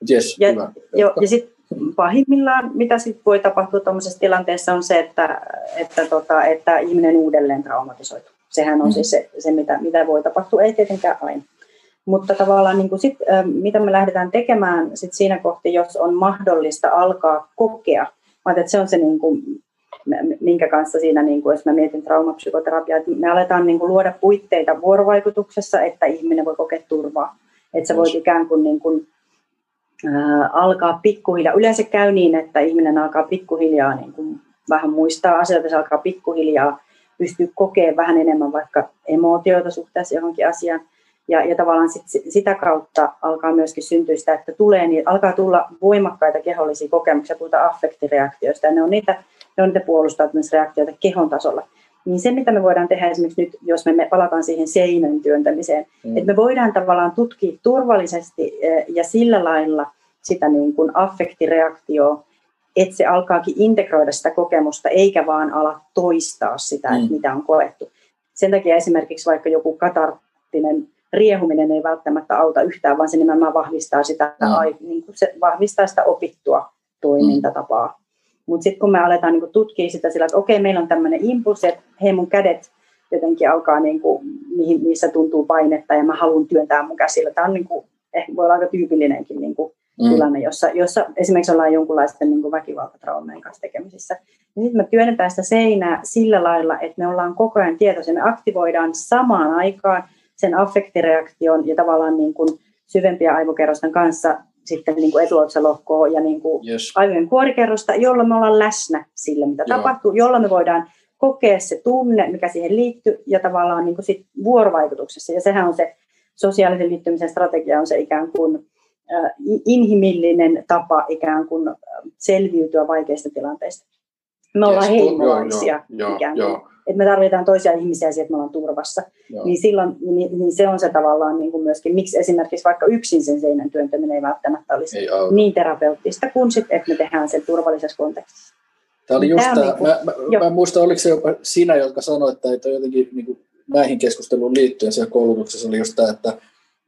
S1: Mutta yes,
S2: ja,
S1: hyvä.
S2: Jo, ja sitten pahimmillaan, mitä sit voi tapahtua tuollaisessa tilanteessa, on se, että, että, tota, että ihminen uudelleen traumatisoituu. Sehän on mm. siis se, se mitä, mitä voi tapahtua, ei tietenkään aina. Mutta tavallaan niin kuin sit, mitä me lähdetään tekemään sit siinä kohti, jos on mahdollista alkaa kokea. Mä että se on se, niin kuin, minkä kanssa siinä, niin kuin, jos mä mietin traumapsykoterapiaa, että me aletaan niin kuin, luoda puitteita vuorovaikutuksessa, että ihminen voi kokea turvaa. Että sä voit ikään kuin, niin kuin ää, alkaa pikkuhiljaa. Yleensä käy niin, että ihminen alkaa pikkuhiljaa niin kuin, vähän muistaa asioita, se alkaa pikkuhiljaa pystyy kokemaan vähän enemmän vaikka emootioita suhteessa johonkin asiaan. Ja, ja tavallaan sit, sitä kautta alkaa myöskin syntyä sitä, että tulee, niin alkaa tulla voimakkaita kehollisia kokemuksia, puhutaan affektireaktioista, ja ne on niitä, ne on niitä puolustautumisreaktioita kehon tasolla. Niin se, mitä me voidaan tehdä esimerkiksi nyt, jos me, palataan siihen seinän työntämiseen, mm. että me voidaan tavallaan tutkia turvallisesti e, ja sillä lailla sitä niin kuin affektireaktioa, että se alkaakin integroida sitä kokemusta, eikä vaan ala toistaa sitä, mm. että mitä on koettu. Sen takia esimerkiksi vaikka joku katarttinen riehuminen ei välttämättä auta yhtään, vaan se nimenomaan vahvistaa sitä, mm. niin kuin se vahvistaa sitä opittua toimintatapaa. Mutta sitten kun me aletaan niin tutkia sitä sillä, että okei, meillä on tämmöinen impulssi, että hei mun kädet jotenkin alkaa, niin kuin, niissä tuntuu painetta ja mä haluan työntää mun käsillä. Tämä on niin kuin, ehkä voi olla aika tyypillinenkin niin kuin, mm. tilanne, jossa, jossa esimerkiksi ollaan jonkunlaisten niin väkivaltatraumeen kanssa tekemisissä. Ja sitten me työnnetään sitä seinää sillä lailla, että me ollaan koko ajan tietoisia, me aktivoidaan samaan aikaan sen affektireaktion ja tavallaan niin kuin syvempiä aivokerrosten kanssa sitten niin kuin etuotsalohkoa ja niin kuin yes. aivojen kuorikerrosta, jolla me ollaan läsnä sille, mitä Joo. tapahtuu, jolla me voidaan kokea se tunne, mikä siihen liittyy, ja tavallaan niin kuin sit vuorovaikutuksessa. Ja sehän on se sosiaalisen liittymisen strategia on se ikään kuin inhimillinen tapa ikään kuin selviytyä vaikeista tilanteista. Me ollaan yes, heimolaisia joo, ikään kuin. Joo. Että me tarvitaan toisia ihmisiä siihen, että me ollaan turvassa. Joo. Niin silloin niin, niin se on se tavallaan niin kuin myöskin, miksi esimerkiksi vaikka yksin sen seinän työntäminen ei välttämättä olisi ei niin terapeuttista kuin sitten, että me tehdään sen turvallisessa kontekstissa.
S1: Tämä oli just tämä, tämä, niin kuin, mä, mä, mä muistan, oliko se jopa sinä, joka sanoi, että, että jotenkin niin kuin näihin keskusteluun liittyen siellä koulutuksessa oli just tämä, että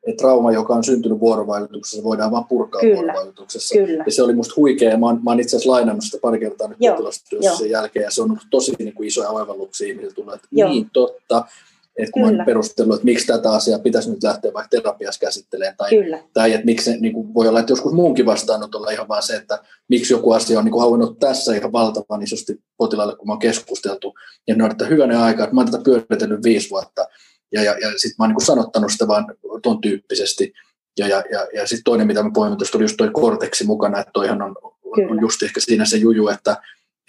S1: että trauma, joka on syntynyt vuorovaikutuksessa, voidaan vaan purkaa Kyllä. vuorovaikutuksessa.
S2: Kyllä.
S1: Ja se oli musta huikea. Mä oon, mä oon itse asiassa lainannut sitä pari kertaa nyt potilastyössä sen jälkeen, ja se on ollut tosi niin kuin isoja oivalluksia ihmisille tullut, että Joo. niin totta, että kun Kyllä. mä perustellut, että miksi tätä asiaa pitäisi nyt lähteä vaikka terapiassa käsittelemään, tai, Kyllä. tai että miksi se, niin kuin, voi olla, että joskus muunkin vastaanotolla ihan vaan se, että miksi joku asia on niin kuin tässä ihan valtavan isosti potilaalle, kun mä oon keskusteltu, ja ne on, että hyvänä aika, että mä oon tätä pyöritellyt viisi vuotta, ja, ja, ja sitten mä oon niin sanottanut sitä vaan ton tyyppisesti. Ja, ja, ja, ja sitten toinen, mitä mä poimin tuosta, oli just toi korteksi mukana, että toihan on, on, on just ehkä siinä se juju, että,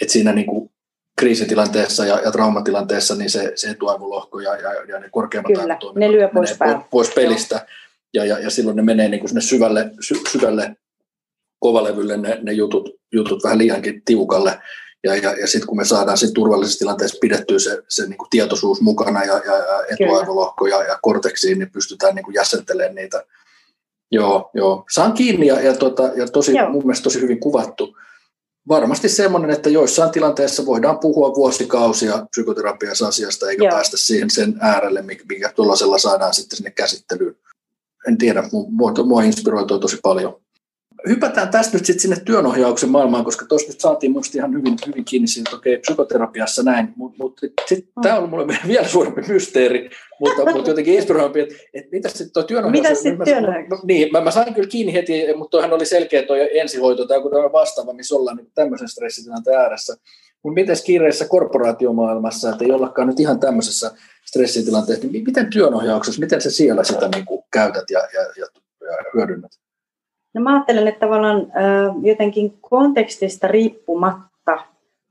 S1: että siinä niin kuin kriisitilanteessa ja, ja traumatilanteessa niin se, se etuaivolohko ja, ja, ja ne korkeammat
S2: Kyllä, ne lyö pois,
S1: pois pelistä. Ja, ja, ja silloin ne menee niin kuin sinne syvälle, sy, syvälle kovalevylle ne, ne jutut, jutut vähän liiankin tiukalle. Ja, ja, ja sitten kun me saadaan siinä turvallisessa tilanteessa pidettyä se, se niin kuin tietoisuus mukana ja, ja, ja etuaivolohko ja, ja korteksiin, niin pystytään niin kuin jäsentelemään niitä. Joo, joo. Saan kiinni ja, ja, tota, ja tosi, mun mielestä tosi hyvin kuvattu. Varmasti semmoinen, että joissain tilanteissa voidaan puhua vuosikausia psykoterapiassa asiasta eikä joo. päästä siihen sen äärelle, mikä tuollaisella saadaan sitten sinne käsittelyyn. En tiedä, mua, mua inspiroituu tosi paljon hypätään tästä nyt sitten sinne työnohjauksen maailmaan, koska tuossa nyt saatiin minusta ihan hyvin, hyvin kiinni siitä, että okei, psykoterapiassa näin, mutta mut, mm. tämä on mulle vielä suurempi mysteeri, mutta, mutta jotenkin inspiroimpi, että, että mitä sitten tuo työnohjaus...
S2: Mitä sitten työnohjaus?
S1: Mä, niin, mä, mä, sain kyllä kiinni heti, mutta toihan oli selkeä tuo ensihoito tai joku vastaava, missä ollaan niin tämmöisen stressitilanteen ääressä. Mutta miten kiireessä korporaatiomaailmassa, että ei ollakaan nyt ihan tämmöisessä stressitilanteessa, niin miten työnohjauksessa, miten se siellä sitä niin kuin käytät ja, ja, ja, ja hyödynnät?
S2: No mä ajattelen, että tavallaan äh, jotenkin kontekstista riippumatta,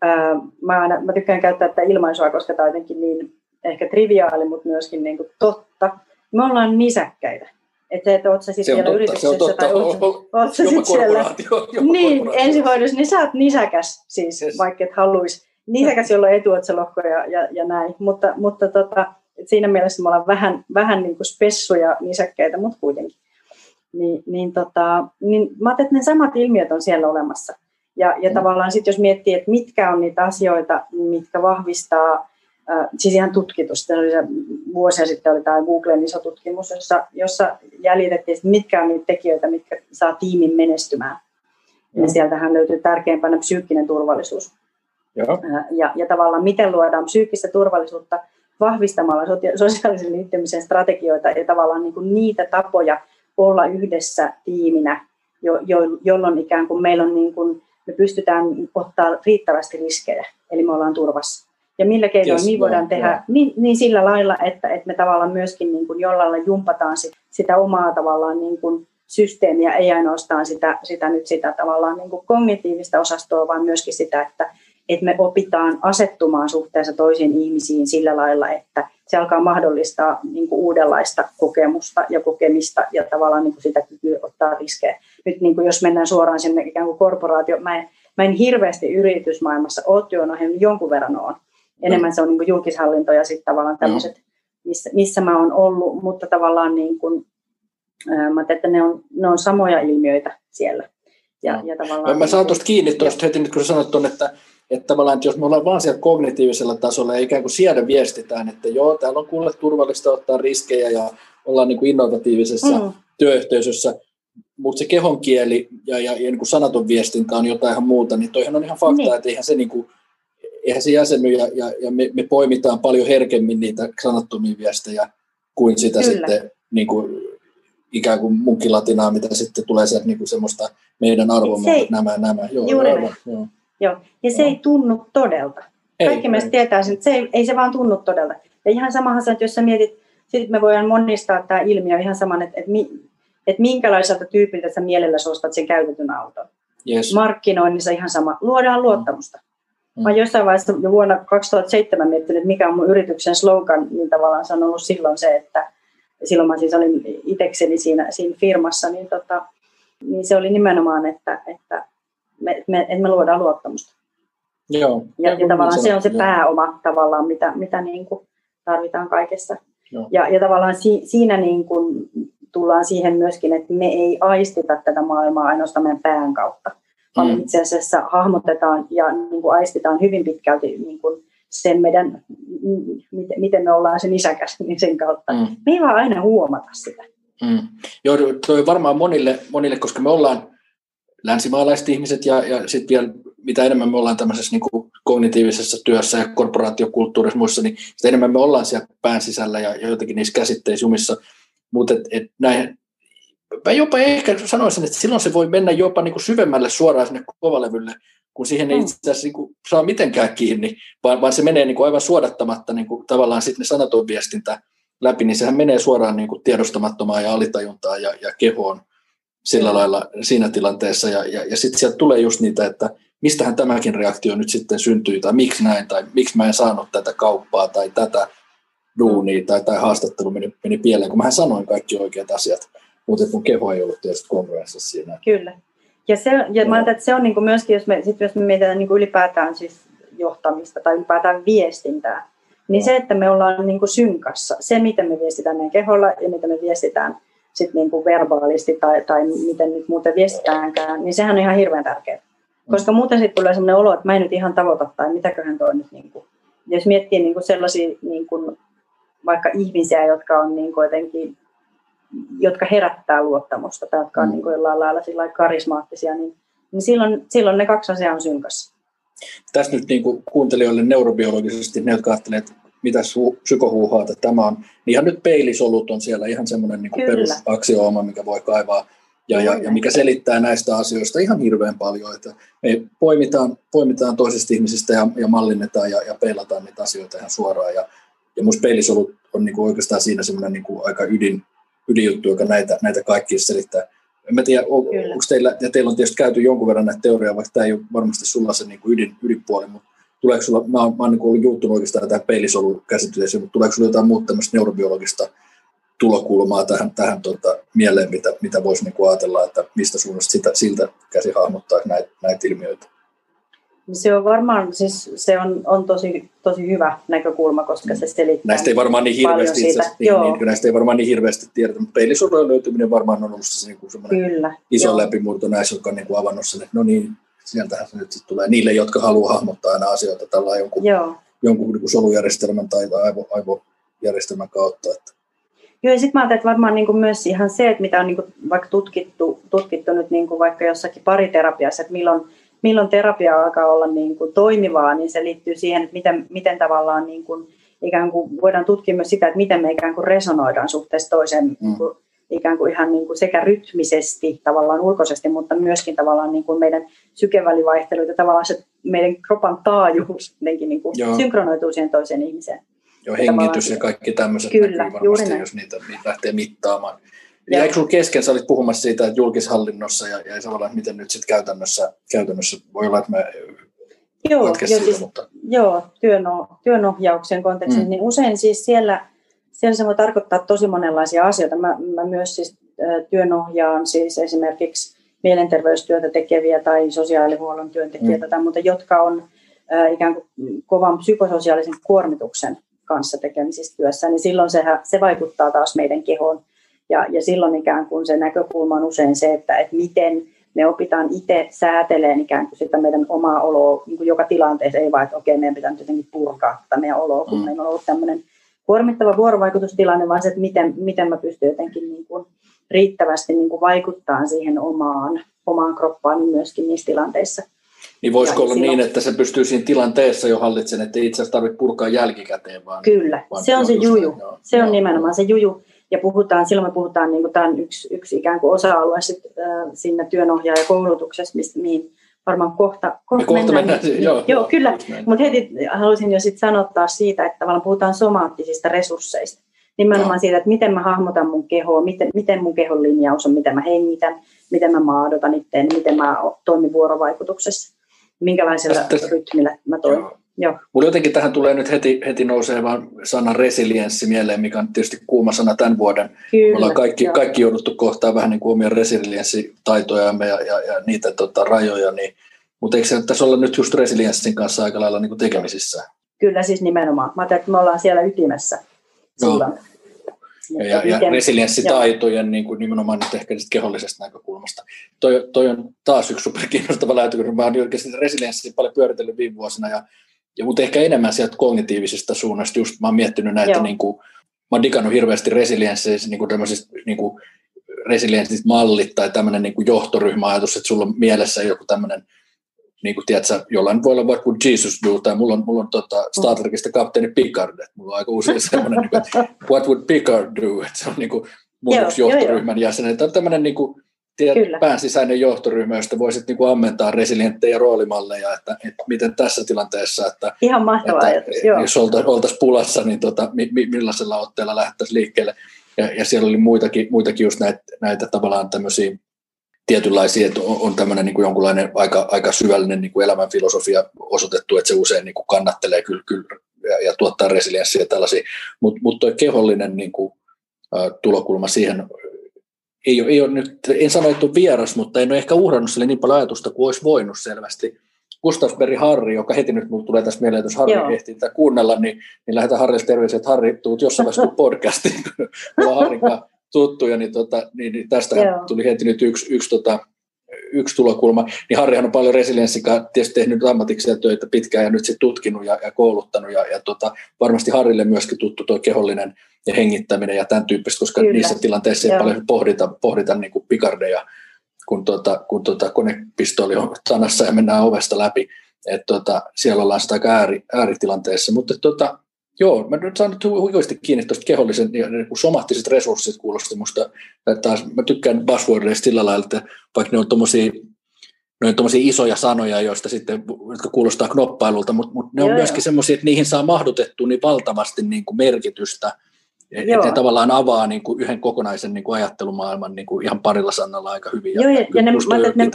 S2: äh, mä, aina, mä tykkään käyttää tätä ilmaisua, koska tämä on jotenkin niin ehkä triviaali, mutta myöskin niin kuin totta. Me ollaan nisäkkäitä. Että se, että oot sä sitten siellä yrityksessä tai oot, oot sä sitten siellä niin, ensihoidossa, niin sä oot nisäkäs siis, yes. vaikka et haluaisi. Nisäkäs, jolla on etuotsalohko ja, ja, ja näin. Mutta, mutta tota, siinä mielessä me ollaan vähän, vähän niin kuin spessuja nisäkkäitä, mutta kuitenkin niin, niin, tota, niin mä ajattelin, että ne samat ilmiöt on siellä olemassa. Ja, ja mm. tavallaan sitten jos miettii, että mitkä on niitä asioita, mitkä vahvistaa, äh, siis ihan se, vuosia sitten oli tämä Googlen iso tutkimus, jossa, jossa jäljitettiin, että mitkä on niitä tekijöitä, mitkä saa tiimin menestymään. Mm. Ja sieltähän löytyy tärkeimpänä psyykkinen turvallisuus. Joo. Ja, ja tavallaan miten luodaan psyykkistä turvallisuutta vahvistamalla sosiaalisen liittymisen strategioita ja tavallaan niin kuin niitä tapoja, olla yhdessä tiiminä, jo, jo, jolloin ikään kuin meillä on niin kuin, me pystytään ottaa riittävästi riskejä, eli me ollaan turvassa. Ja millä keinoin yes, niin voidaan no, tehdä, niin, niin sillä lailla, että, että me tavallaan myöskin niin kuin jollain jumpataan sit, sitä omaa tavallaan niin kuin systeemiä, ei ainoastaan sitä, sitä nyt sitä tavallaan niin kuin kognitiivista osastoa, vaan myöskin sitä, että, että me opitaan asettumaan suhteessa toisiin ihmisiin sillä lailla, että se alkaa mahdollistaa niin kuin uudenlaista kokemusta ja kokemista ja tavallaan niin kuin sitä kykyä ottaa riskejä. Nyt niin kuin jos mennään suoraan sinne ikään kuin korporaatio, mä en, mä en hirveästi yritysmaailmassa ole työnohjelmia, jonkun verran on. Enemmän se on niin kuin julkishallinto ja sitten tavallaan tämmöiset, missä, missä mä oon ollut, mutta tavallaan niin kuin, mä että ne on, ne on samoja ilmiöitä siellä.
S1: Ja, ja tavallaan, mä saan tuosta kiinni tuosta heti nyt, kun sanot tuonne, että että tavallaan, että jos me ollaan vaan siellä kognitiivisella tasolla ja ikään kuin sieltä viestitään, että joo, täällä on kuule turvallista ottaa riskejä ja ollaan niin kuin innovatiivisessa mm. työyhteisössä, mutta se kehon kieli ja, ja, ja niin kuin sanaton viestintä on jotain ihan muuta, niin toihan on ihan fakta, niin. että eihän se, niin kuin, eihän se jäseny ja, ja, ja me, me poimitaan paljon herkemmin niitä sanattomia viestejä kuin sitä Kyllä. sitten niin kuin, ikään kuin munkilatinaa, mitä sitten tulee sieltä niin kuin semmoista meidän arvomme, nämä, nämä.
S2: Joo, Juuri aivan, joo. Joo. Ja se no. ei tunnu todelta. Ei, Kaikki meistä tietää sen, että se ei, ei se vaan tunnu todelta. Ja ihan samahan se, että jos sä mietit, sitten me voidaan monistaa tämä ilmiö ihan saman, että, että, mi, että minkälaiselta tyypiltä sä mielellä ostat sen käytetyn auton.
S1: Yes.
S2: Markkinoinnissa ihan sama. Luodaan luottamusta. Mm. Mä jossain vaiheessa jo vuonna 2007 miettinyt, että mikä on mun yrityksen slogan, niin tavallaan sanonut silloin se, että, silloin mä siis olin itekseni siinä, siinä firmassa, niin, tota, niin se oli nimenomaan, että, että me, me, että me luodaan luottamusta.
S1: Joo.
S2: Ja, ja tavallaan se on se pääoma tavallaan, mitä, mitä niin kuin tarvitaan kaikessa. Joo. Ja, ja tavallaan si, siinä niin kuin tullaan siihen myöskin, että me ei aistita tätä maailmaa ainoastaan meidän pään kautta, vaan mm. itse asiassa hahmotetaan ja niin kuin aistitaan hyvin pitkälti niin kuin sen meidän, miten me ollaan sen isäkäs, niin sen kautta. Mm. Me ei vaan aina huomata sitä.
S1: Mm. Joo, toi varmaan monille, monille, koska me ollaan länsimaalaiset ihmiset ja, ja sitten vielä mitä enemmän me ollaan tämmöisessä niin kuin kognitiivisessa työssä ja korporaatiokulttuurissa muissa, niin sitä enemmän me ollaan siellä pään sisällä ja, ja jotenkin niissä käsitteissä jumissa. Mutta et, et näin, mä jopa ehkä sanoisin, että silloin se voi mennä jopa niin kuin syvemmälle suoraan sinne kovalevylle, kun siihen ei mm. itse asiassa niin kuin saa mitenkään kiinni, vaan, vaan se menee niin kuin aivan suodattamatta niin kuin tavallaan sitten ne sanaton viestintä läpi, niin sehän menee suoraan niin kuin tiedostamattomaan ja alitajuntaan ja, ja kehoon sillä mm. lailla siinä tilanteessa. Ja, ja, ja sitten sieltä tulee just niitä, että mistähän tämäkin reaktio nyt sitten syntyy, tai miksi näin, tai miksi mä en saanut tätä kauppaa, tai tätä duunia, tai, tai haastattelu meni, meni pieleen, kun mä sanoin kaikki oikeat asiat, mutta mun keho ei ollut tietysti kongruenssissa siinä.
S2: Kyllä. Ja, se, ja mä ajattelen, että se on niin myöskin, jos me, sit jos me mietitään niin ylipäätään siis johtamista tai ylipäätään viestintää, niin no. se, että me ollaan niin synkassa, se miten me viestitään meidän keholla ja miten me viestitään sit niin kuin verbaalisti tai, tai miten nyt muuten viestitäänkään, niin sehän on ihan hirveän tärkeää. Koska muuten sitten tulee sellainen olo, että mä en nyt ihan tavoita tai mitäköhän toi nyt. Niin kuin. Jos miettii niin kuin sellaisia niin kuin, vaikka ihmisiä, jotka on niin kuin jotenkin jotka herättää luottamusta tai jotka on mm. niin kuin jollain lailla sillä karismaattisia, niin, niin silloin, silloin ne kaksi asiaa on synkassa.
S1: Tässä nyt niin kuin kuuntelijoille neurobiologisesti, ne jotka ajattelevat, että mitä psykohuuhaata tämä on, niin ihan nyt peilisolut on siellä ihan semmoinen niin perusaksiooma, mikä voi kaivaa ja, ja, ja mikä selittää näistä asioista ihan hirveän paljon, että me poimitaan, poimitaan toisista ihmisistä ja, ja mallinnetaan ja, ja peilataan niitä asioita ihan suoraan. Ja, ja minusta peilisolut on niin kuin oikeastaan siinä semmoinen niin kuin aika ydin, ydinjuttu, joka näitä, näitä kaikkia selittää. En mä tiedä, on, onko teillä, ja teillä on tietysti käyty jonkun verran näitä teoriaa, vaikka tämä ei ole varmasti sulla se niin kuin ydin, ydinpuoli, mutta tuleeko sulla, mä oon, mä oon niin kuin juuttunut oikeastaan tähän käsitykseen, mutta tuleeko sulla jotain muuta tämmöistä neurobiologista tulokulmaa tähän, tähän tota, mieleen, mitä, mitä voisi niin kuin ajatella, että mistä suunnasta sitä, siltä käsi hahmottaa näitä, näitä ilmiöitä?
S2: Se on varmaan, siis se on, on tosi, tosi hyvä näkökulma, koska se selittää
S1: Näistä ei varmaan niin hirveästi, itse, niin, niin, näistä ei varmaan niin hirveästi tiedetä, mutta peilisolujen löytyminen varmaan on ollut se niin kuin Kyllä, iso joo. läpimurto näissä, jotka on niin kuin avannut sen, että no niin, sieltähän se nyt sitten tulee niille, jotka haluaa hahmottaa aina asioita tällä jonkun, joo. jonkun niin kuin solujärjestelmän tai aivo, aivojärjestelmän kautta. Että
S2: Joo, ja sitten mä ajattelen, että varmaan niin kuin myös ihan se, että mitä on niin kuin vaikka tutkittu, tutkittu nyt niin kuin vaikka jossakin pariterapiassa, että milloin, milloin terapia alkaa olla niin kuin toimivaa, niin se liittyy siihen, että miten, miten tavallaan niin kuin, ikään kuin voidaan tutkia myös sitä, että miten me ikään kuin resonoidaan suhteessa toiseen mm. niin kuin, ikään kuin ihan niin kuin sekä rytmisesti tavallaan ulkoisesti, mutta myöskin tavallaan niin kuin meidän sykevälivaihteluita, tavallaan se meidän kropan taajuus niin kuin synkronoituu siihen toiseen ihmiseen.
S1: Joo, hengitys ja kaikki tämmöiset Kyllä, näkyy varmasti, jos niitä, niitä lähtee mittaamaan. Ja eikö sinulla kesken, sä olit puhumassa siitä, että julkishallinnossa ja, ja tavallaan, miten nyt sitten käytännössä, käytännössä voi olla, että me
S2: Joo, jo, siitä, siis, mutta... joo työno, työnohjauksen kontekstissa, mm. niin usein siis siellä, siellä se voi tarkoittaa tosi monenlaisia asioita. Mä, mä myös siis työnohjaan siis esimerkiksi mielenterveystyötä tekeviä tai sosiaalihuollon työntekijöitä, mm. tai muuta, jotka on ikään kuin kovan psykososiaalisen kuormituksen kanssa tekemisissä työssä, niin silloin se, se vaikuttaa taas meidän kehoon. Ja, ja silloin ikään kuin se näkökulma on usein se, että, että miten me opitaan itse säätelemään ikään kuin sitä meidän omaa oloa niin kuin joka tilanteessa, ei vaan, että okei, meidän pitää nyt jotenkin purkaa tätä meidän oloa, kun mm. meillä on ollut tämmöinen kuormittava vuorovaikutustilanne, vaan se, että miten, miten mä pystyn jotenkin niin kuin riittävästi niin kuin vaikuttaa siihen omaan, omaan kroppaan myöskin niissä tilanteissa.
S1: Niin voisiko olla silloin... niin, että se pystyy siinä tilanteessa jo hallitsemaan, että ei itse asiassa tarvitse purkaa jälkikäteen, vaan...
S2: Kyllä,
S1: vaan
S2: se on se juju. Joo, se on joo. nimenomaan se juju. Ja puhutaan, silloin me puhutaan, niin kuin tämä on yksi, yksi ikään kuin osa-alue sit, äh, siinä työnohjaajakoulutuksessa, mistä, mihin varmaan kohta,
S1: kohta, kohta mennään. mennään. Joo,
S2: joo, kyllä. Mutta heti haluaisin jo sitten sanottaa siitä, että tavallaan puhutaan somaattisista resursseista. Nimenomaan siitä, että miten mä hahmotan mun kehoa, miten, miten mun kehon linjaus on, miten mä hengitän, miten mä maadotan itteen, miten mä toimin vuorovaikutuksessa minkälaisella Tästä, rytmillä mä toimin. Joo.
S1: Mulla jotenkin tähän tulee nyt heti, heti nousee vaan sana resilienssi mieleen, mikä on tietysti kuuma sana tämän vuoden. Kyllä, Me ollaan kaikki, kaikki jouduttu kohtaan vähän niin kuin omia resilienssitaitojamme ja, ja, ja niitä tota, rajoja, niin, mutta eikö se tässä olla nyt just resilienssin kanssa aika lailla niin kuin tekemisissä?
S2: Kyllä siis nimenomaan. Mä että me ollaan siellä ytimessä silloin.
S1: Ja, ja, ja resilienssitaitojen niin kuin nimenomaan nyt ehkä kehollisesta näkökulmasta. Toi, toi on taas yksi superkiinnostava lähetykö. Mä oon oikeasti resilienssiä paljon pyöritellyt viime vuosina ja ja mutta ehkä enemmän sieltä kognitiivisesta suunnasta, just mä oon miettinyt näitä, niin kuin, mä oon digannut hirveästi resiliensseistä, niin kuin tämmöisistä niin kuin resilienssistä mallit tai tämmöinen niin johtoryhmäajatus, että sulla on mielessä joku tämmöinen, niin kuin tiedätkö, jollain voi olla vaikka Jesus do, tai mulla on, mulla on tota Star Trekista kapteeni Picard, että mulla on aika usein semmoinen, niin kuin, what would Picard do, että se on niin kuin mun yksi johtoryhmän jäsen. Tämä on tämmöinen niin kuin, tiedät, pään sisäinen johtoryhmä, josta voisit niin kuin ammentaa resilienttejä roolimalleja, että, että miten tässä tilanteessa, että,
S2: Ihan mahtava että, ajatus,
S1: joo. jos oltaisiin oltais pulassa, niin tota, mi, mi, millaisella otteella lähdettäisiin liikkeelle. Ja, ja siellä oli muitakin, muitakin just näitä, näitä tavallaan tämmöisiä tietynlaisia, että on, on tämmöinen niin kuin jonkunlainen aika, aika syvällinen niin kuin elämänfilosofia osoitettu, että se usein niin kuin kannattelee kyllä, kyllä ja, ja tuottaa resilienssiä ja tällaisia, mutta mut tuo kehollinen niin kuin, ä, tulokulma siihen ei ole, ei ole nyt, en sano, että on vieras, mutta en ole ehkä uhrannut sille niin paljon ajatusta kuin olisi voinut selvästi. Berry Harri, joka heti nyt mulle tulee tässä mieleen, että jos Harri Joo. ehtii tätä kuunnella, niin, niin lähetään Harrille terveisiä, että Harri, tuut jossain vaiheessa podcastiin, kun ollaan Harrin tuttuja, niin, tota, niin, niin tästä tuli heti nyt yksi, yksi tota, yksi tulokulma, niin Harrihan on paljon resilienssikaa tietysti tehnyt ammatikseen töitä pitkään ja nyt sitten tutkinut ja, ja kouluttanut ja, ja tota, varmasti Harrille myöskin tuttu tuo kehollinen ja hengittäminen ja tämän tyyppistä, koska Kyllä. niissä tilanteissa ei Joo. paljon pohdita, pohdita niin kuin pikardeja, kun, tota, kun tota konepistooli on sanassa ja mennään ovesta läpi. että tota, siellä ollaan sitä aika ääri, ääritilanteessa, mutta tota, Joo, mä nyt saan nyt huikeasti kiinni tuosta kehollisen ja niin kuin somaattiset resurssit kuulosti musta. Taas, mä tykkään buzzwordeista sillä lailla, että vaikka ne on tuommoisia ne on tommosia isoja sanoja, joista sitten, jotka kuulostaa knoppailulta, mutta, mutta ne on joo, myöskin semmoisia, että niihin saa mahdutettua niin valtavasti niin kuin merkitystä, että ne tavallaan avaa niin kuin yhden kokonaisen niin kuin ajattelumaailman niin kuin ihan parilla sanalla aika hyvin.
S2: Joo, ja, ja, ja ne, ne,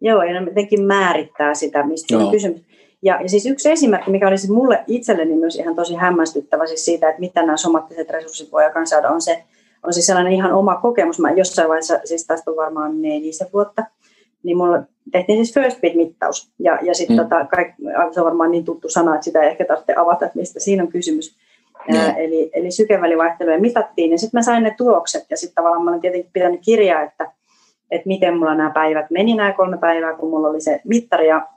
S2: Joo, ja ne jotenkin määrittää sitä, mistä on kysymys. Ja, ja siis yksi esimerkki, mikä oli siis mulle itselleni myös ihan tosi hämmästyttävä siis siitä, että mitä nämä somattiset resurssit voi aikaan saada, on se, on siis sellainen ihan oma kokemus. Mä jossain vaiheessa, siis tästä on varmaan nelisen vuotta, niin mulla tehtiin siis first bit-mittaus. Ja, ja sitten mm. tota, se on varmaan niin tuttu sana, että sitä ei ehkä tarvitse avata, että mistä siinä on kysymys. Mm. Ää, eli, eli sykevälivaihteluja mitattiin, ja sitten mä sain ne tulokset, ja sitten tavallaan mä olen tietenkin pitänyt kirjaa, että, että miten mulla nämä päivät meni, nämä kolme päivää, kun mulla oli se mittari, ja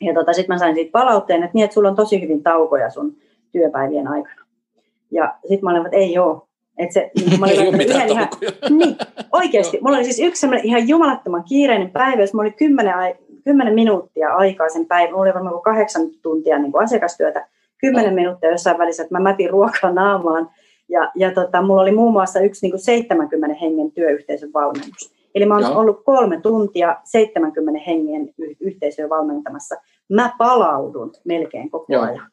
S2: ja tota, sitten mä sain siitä palautteen, että niin, että sulla on tosi hyvin taukoja sun työpäivien aikana. Ja sitten mä olin, että ei ole. Että se, mä olin,
S1: ei ole mitään ihan,
S2: niin, oikeasti. mulla oli siis yksi ihan jumalattoman kiireinen päivä, jos mulla oli kymmenen, kymmenen minuuttia aikaa sen päivän. Mulla oli varmaan kahdeksan tuntia niin kuin asiakastyötä. Kymmenen minuuttia jossain välissä, että mä mätin ruokaa naamaan. Ja, ja tota, mulla oli muun muassa yksi niin kuin 70 hengen työyhteisön valmennus. Eli mä oon Joo. ollut kolme tuntia 70 hengen yhteisöä valmentamassa. Mä palaudun melkein koko Joo. ajan.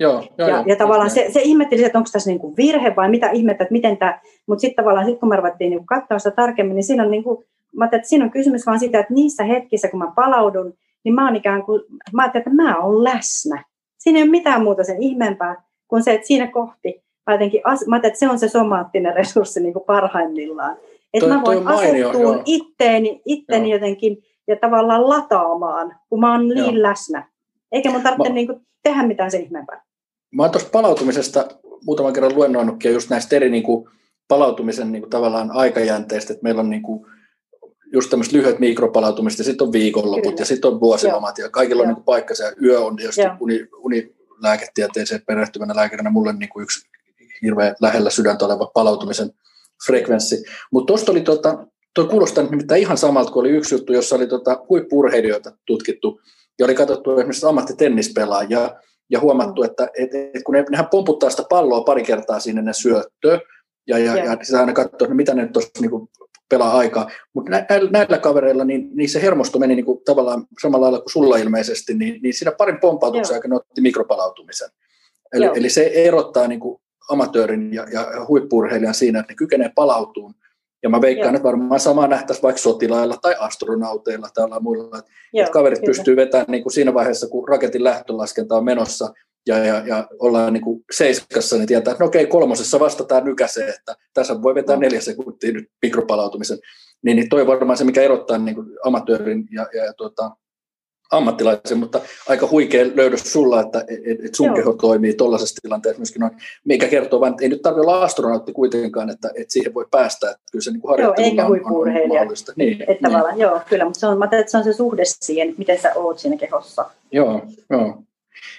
S1: Joo,
S2: joo, ja,
S1: joo,
S2: ja tavallaan se, se ihmetteli, että onko tässä niinku virhe vai mitä ihmettä, että miten tämä, mutta sitten tavallaan sit kun me ruvettiin niinku katsoa sitä tarkemmin, niin siinä on, niinku, mä että siinä on kysymys vaan sitä, että niissä hetkissä, kun mä palaudun, niin mä oon ikään kuin, mä ajattelin, että mä oon läsnä. Siinä ei ole mitään muuta sen ihmeempää kuin se, että siinä kohti, mä, jotenkin, mä että se on se somaattinen resurssi niin kuin parhaimmillaan. Että mä voin asettua itteeni, itteni jotenkin ja tavallaan lataamaan, kun mä oon niin Joo. läsnä. Eikä mun tarvitse mä... niin kuin, tehdä mitään sen ihmeempää.
S1: Mä oon tuosta palautumisesta muutaman kerran luennoinutkin ja just näistä eri niin kuin, palautumisen niin kuin, tavallaan aikajänteistä, että meillä on niin kuin, just tämmöistä lyhyet mikropalautumista, ja sitten on viikonloput Kyllä. ja sitten on vuosilomat ja kaikilla Joo. on niin paikkansa ja yö on tietysti uni, unilääketieteeseen perehtyvänä lääkärinä mulle niin kuin yksi hirveän lähellä sydäntä oleva palautumisen frekvenssi. Mutta tuosta oli, tota, toi kuulostaa nimittäin ihan samalta kuin oli yksi juttu, jossa oli tota, huippurheilijoita tutkittu ja oli katsottu esimerkiksi ammattitennispelaajia ja huomattu, että et, et kun ne, nehän pomputtaa sitä palloa pari kertaa sinne ne syöttöä, ja, ja, ja sitä aina katsoo, että mitä ne tuossa niin pelaa aikaa. Mutta näillä, näillä kavereilla niin, niin se hermosto meni niin kuin, tavallaan samalla lailla kuin sulla ilmeisesti, niin, niin siinä parin pompautuksen aikana otti mikropalautumisen. Eli, eli se erottaa niin kuin, amatöörin ja, ja huippurheilijan siinä, että ne kykenee palautumaan Ja mä veikkaan, Joo. että varmaan sama nähtäisiin vaikka sotilailla tai astronauteilla tai muilla. Että Joo, kaverit kyllä. pystyy vetämään niin kuin siinä vaiheessa, kun raketin lähtölaskenta on menossa ja, ja, ja ollaan niin kuin seiskassa, niin tietää, että no okei, kolmosessa vastataan nykäseen, että tässä voi vetää neljä sekuntia nyt mikropalautumisen. Niin, niin toi on varmaan se, mikä erottaa niin kuin amatöörin ja, ja, ja tuota, ammattilaisen, mutta aika huikea löydös sulla, että et, et sun Joo. keho toimii tuollaisessa tilanteessa myöskin noin, mikä kertoo vain, että ei nyt tarvitse olla astronautti kuitenkaan, että, että siihen voi päästä, että kyllä se niin harjoittelu
S2: joo, eikä on, on, on mahdollista. Niin, että niin. joo, kyllä, mutta se on, mä että se on se suhde siihen, miten sä oot siinä kehossa.
S1: Joo, joo.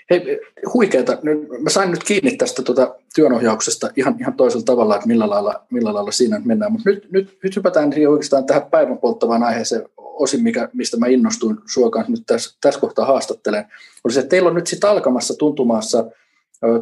S1: Hei, huikeeta. Nyt, mä sain nyt kiinni tästä tuota työnohjauksesta ihan, ihan toisella tavalla, että millä lailla, millä lailla siinä mennään. Mutta nyt, nyt, nyt hypätään oikeastaan tähän päivän polttavaan aiheeseen osin, mikä, mistä mä innostuin sua kanssa nyt tässä, tässä kohtaa haastattelen. Oli se, että teillä on nyt sitten alkamassa tuntumassa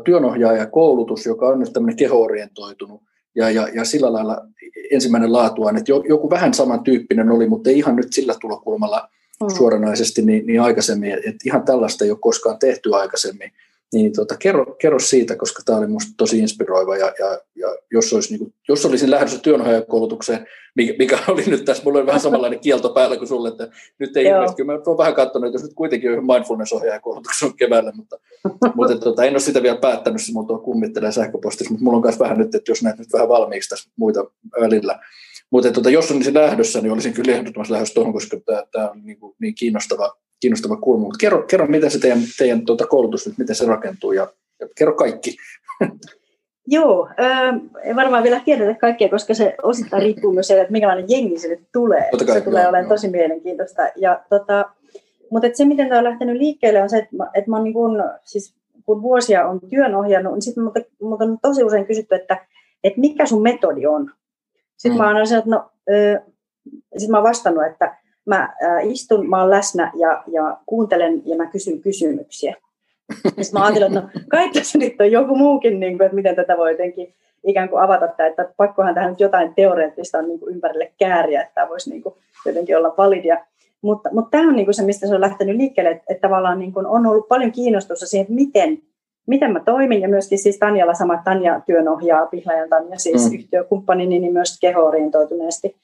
S1: työnohjaaja koulutus, joka on nyt tämmöinen kehoorientoitunut ja, ja, ja sillä lailla ensimmäinen laatuaan, että joku vähän samantyyppinen oli, mutta ei ihan nyt sillä tulokulmalla mm. suoranaisesti niin, niin aikaisemmin, että ihan tällaista ei ole koskaan tehty aikaisemmin. Niin tota, kerro, kerro siitä, koska tämä oli minusta tosi inspiroiva ja, ja, ja jos, olisi, niin kuin, jos olisin lähdössä työnohjaajakoulutukseen, mikä, mikä oli nyt tässä, mulla oli vähän samanlainen kielto päällä kuin sulle, että nyt ei ilmeisesti, mä olen vähän katsonut, että jos nyt kuitenkin on mindfulness-ohjaajakoulutus on keväällä, mutta, mutta tota, en ole sitä vielä päättänyt, se mulla kummittelee sähköpostissa, mutta mulla on myös vähän nyt, että jos näet nyt vähän valmiiksi tässä muita välillä, mutta tota, jos olisin lähdössä, niin olisin kyllä ehdottomasti lähdössä tuohon, koska tämä, tämä on niin, kuin niin kiinnostava, kiinnostava kulma. Mutta kerro, kerro, miten se teidän, teidän tuota koulutus nyt, miten se rakentuu ja, ja kerro kaikki.
S2: Joo, äh, varmaan vielä tiedetä kaikkea, koska se osittain riippuu myös siitä, että minkälainen jengi se nyt tulee. Kai, se tulee olemaan tosi mielenkiintoista. Ja, tota, mutta et se, miten tämä on lähtenyt liikkeelle, on se, että mä, että mä niin kun, siis, kun vuosia on työn ohjannut, niin sitten minulta on tosi usein kysytty, että, että mikä sun metodi on. Sitten mm. mä oon että no, ö, sit mä oon vastannut, että mä äh, istun, mä oon läsnä ja, ja kuuntelen ja mä kysyn kysymyksiä. Sitten mä ajattelin, että no, kai tässä nyt on joku muukin, niin kuin, että miten tätä voi jotenkin ikään kuin avata, tai että pakkohan tähän nyt jotain teoreettista on niin kuin ympärille kääriä, että tämä voisi niin kuin jotenkin olla validia. Mutta, mutta tämä on niin kuin se, mistä se on lähtenyt liikkeelle, että, että tavallaan niin kuin on ollut paljon kiinnostusta siihen, että miten miten mä toimin, ja myöskin siis Tanjalla sama Tanja työnohjaa, Pihlajan Tanja siis mm. yhtiökumppani, niin myös keho-orientoituneesti.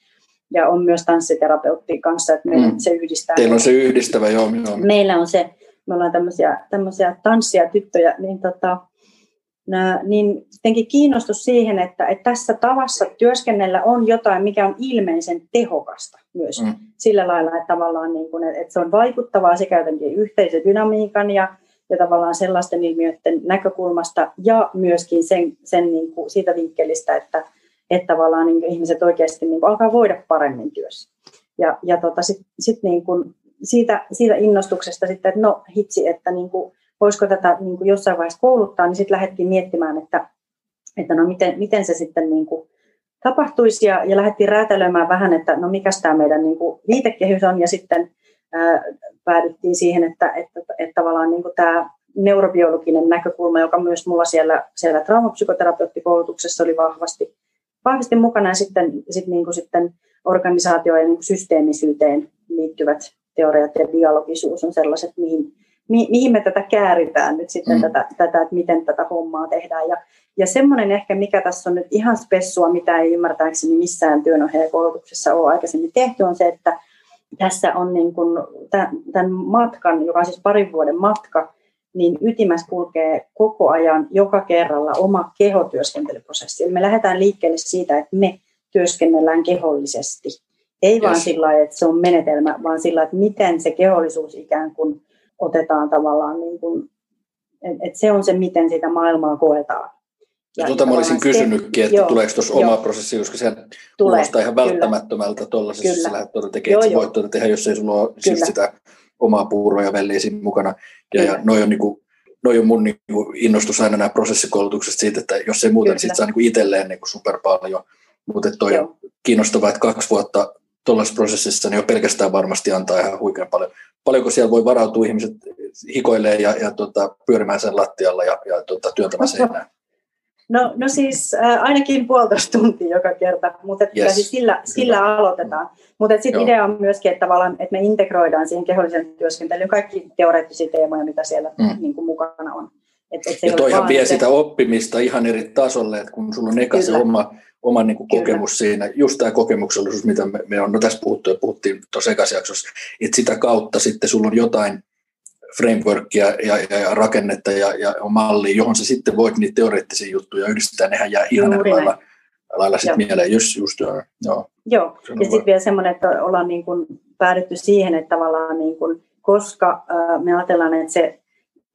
S2: Ja on myös tanssiterapeutti kanssa, että mm. se yhdistää.
S1: Teillä on se yhdistävä, joo. joo.
S2: Meillä on se, me ollaan tämmöisiä, tämmöisiä tanssia tyttöjä, niin, tota, nää, niin jotenkin kiinnostus siihen, että, että tässä tavassa työskennellä on jotain, mikä on ilmeisen tehokasta myös. Mm. Sillä lailla, että tavallaan niin kuin, että se on vaikuttavaa sekä jotenkin yhteisödynamiikan ja ja tavallaan sellaisten ilmiöiden näkökulmasta ja myöskin sen, sen niin kuin siitä vinkkelistä, että, että tavallaan niin ihmiset oikeasti niin kuin alkaa voida paremmin työssä. Ja, ja tota, sitten sit niin kuin siitä, siitä innostuksesta sitten, että no hitsi, että niin kuin, voisiko tätä niin kuin jossain vaiheessa kouluttaa, niin sitten lähdettiin miettimään, että, että no miten, miten se sitten niin kuin tapahtuisi ja, ja lähdettiin räätälöimään vähän, että no mikä tämä meidän niin kuin viitekehys on ja sitten päädyttiin siihen, että, että, että, että tavallaan niin tämä neurobiologinen näkökulma, joka myös mulla siellä, siellä traumapsykoterapeuttikoulutuksessa oli vahvasti, vahvasti mukana, ja sitten, sit niin kuin sitten organisaatio- ja niin kuin systeemisyyteen liittyvät teoriat ja dialogisuus on sellaiset, mihin, mi, mihin me tätä kääritään nyt sitten, mm. tätä, tätä, että miten tätä hommaa tehdään. Ja, ja semmoinen ehkä, mikä tässä on nyt ihan spessua, mitä ei ymmärtääkseni missään työnohjaajakoulutuksessa ole aikaisemmin tehty, on se, että tässä on niin kuin tämän matkan, joka on siis parin vuoden matka, niin ytimässä kulkee koko ajan joka kerralla oma kehotyöskentelyprosessi. Eli me lähdetään liikkeelle siitä, että me työskennellään kehollisesti. Ei yes. vaan sillä lailla, että se on menetelmä, vaan sillä että miten se kehollisuus ikään kuin otetaan tavallaan, niin kuin, että se on se, miten sitä maailmaa koetaan.
S1: Ja tuota mä olisin kysynytkin, että joo, tuleeko tuossa oma prosessi, koska se kuulostaa ihan välttämättömältä tuollaisessa, sä lähdet tuota tekemään, että sä voit tuota tehdä, jos ei sulla ole siis sitä omaa puuroa ja velliä siinä mukana. Ja, ja noi on, niinku, noi on mun niinku innostus aina nämä prosessikoulutukset siitä, että jos ei muuten, niin sit saa niinku itselleen niinku super paljon. Mutta toi Joo. on kiinnostavaa, että kaksi vuotta tuollaisessa prosessissa niin jo pelkästään varmasti antaa ihan huikean paljon. Paljonko siellä voi varautua ihmiset hikoilee ja, ja tota, pyörimään sen lattialla ja, ja tota, työntämään seinään?
S2: No, no siis äh, ainakin puolitoista tuntia joka kerta, mutta että yes. siis sillä, sillä aloitetaan. Mutta sitten idea on myöskin, että, tavallaan, että me integroidaan siihen kehollisen työskentelyyn kaikki teoreettisia teemoja, mitä siellä mm. niin kuin mukana on.
S1: Et, et se ja toihan vie se... sitä oppimista ihan eri tasolle, että kun sulla on eka se oma, oma niin kuin kokemus siinä, just tämä kokemuksellisuus, mitä me, me on no tässä puhuttu ja puhuttiin tuossa ekasjaksossa, että sitä kautta sitten sulla on jotain frameworkia ja, ja, ja rakennetta ja, ja mallia, johon sä sitten voit niitä teoreettisia juttuja yhdistää, nehän jää ihan eri lailla, lailla sitten mieleen, just, just joo.
S2: Joo, joo. ja sitten vielä semmoinen, että ollaan niin kuin päädytty siihen, että tavallaan niin kuin, koska äh, me ajatellaan, että se,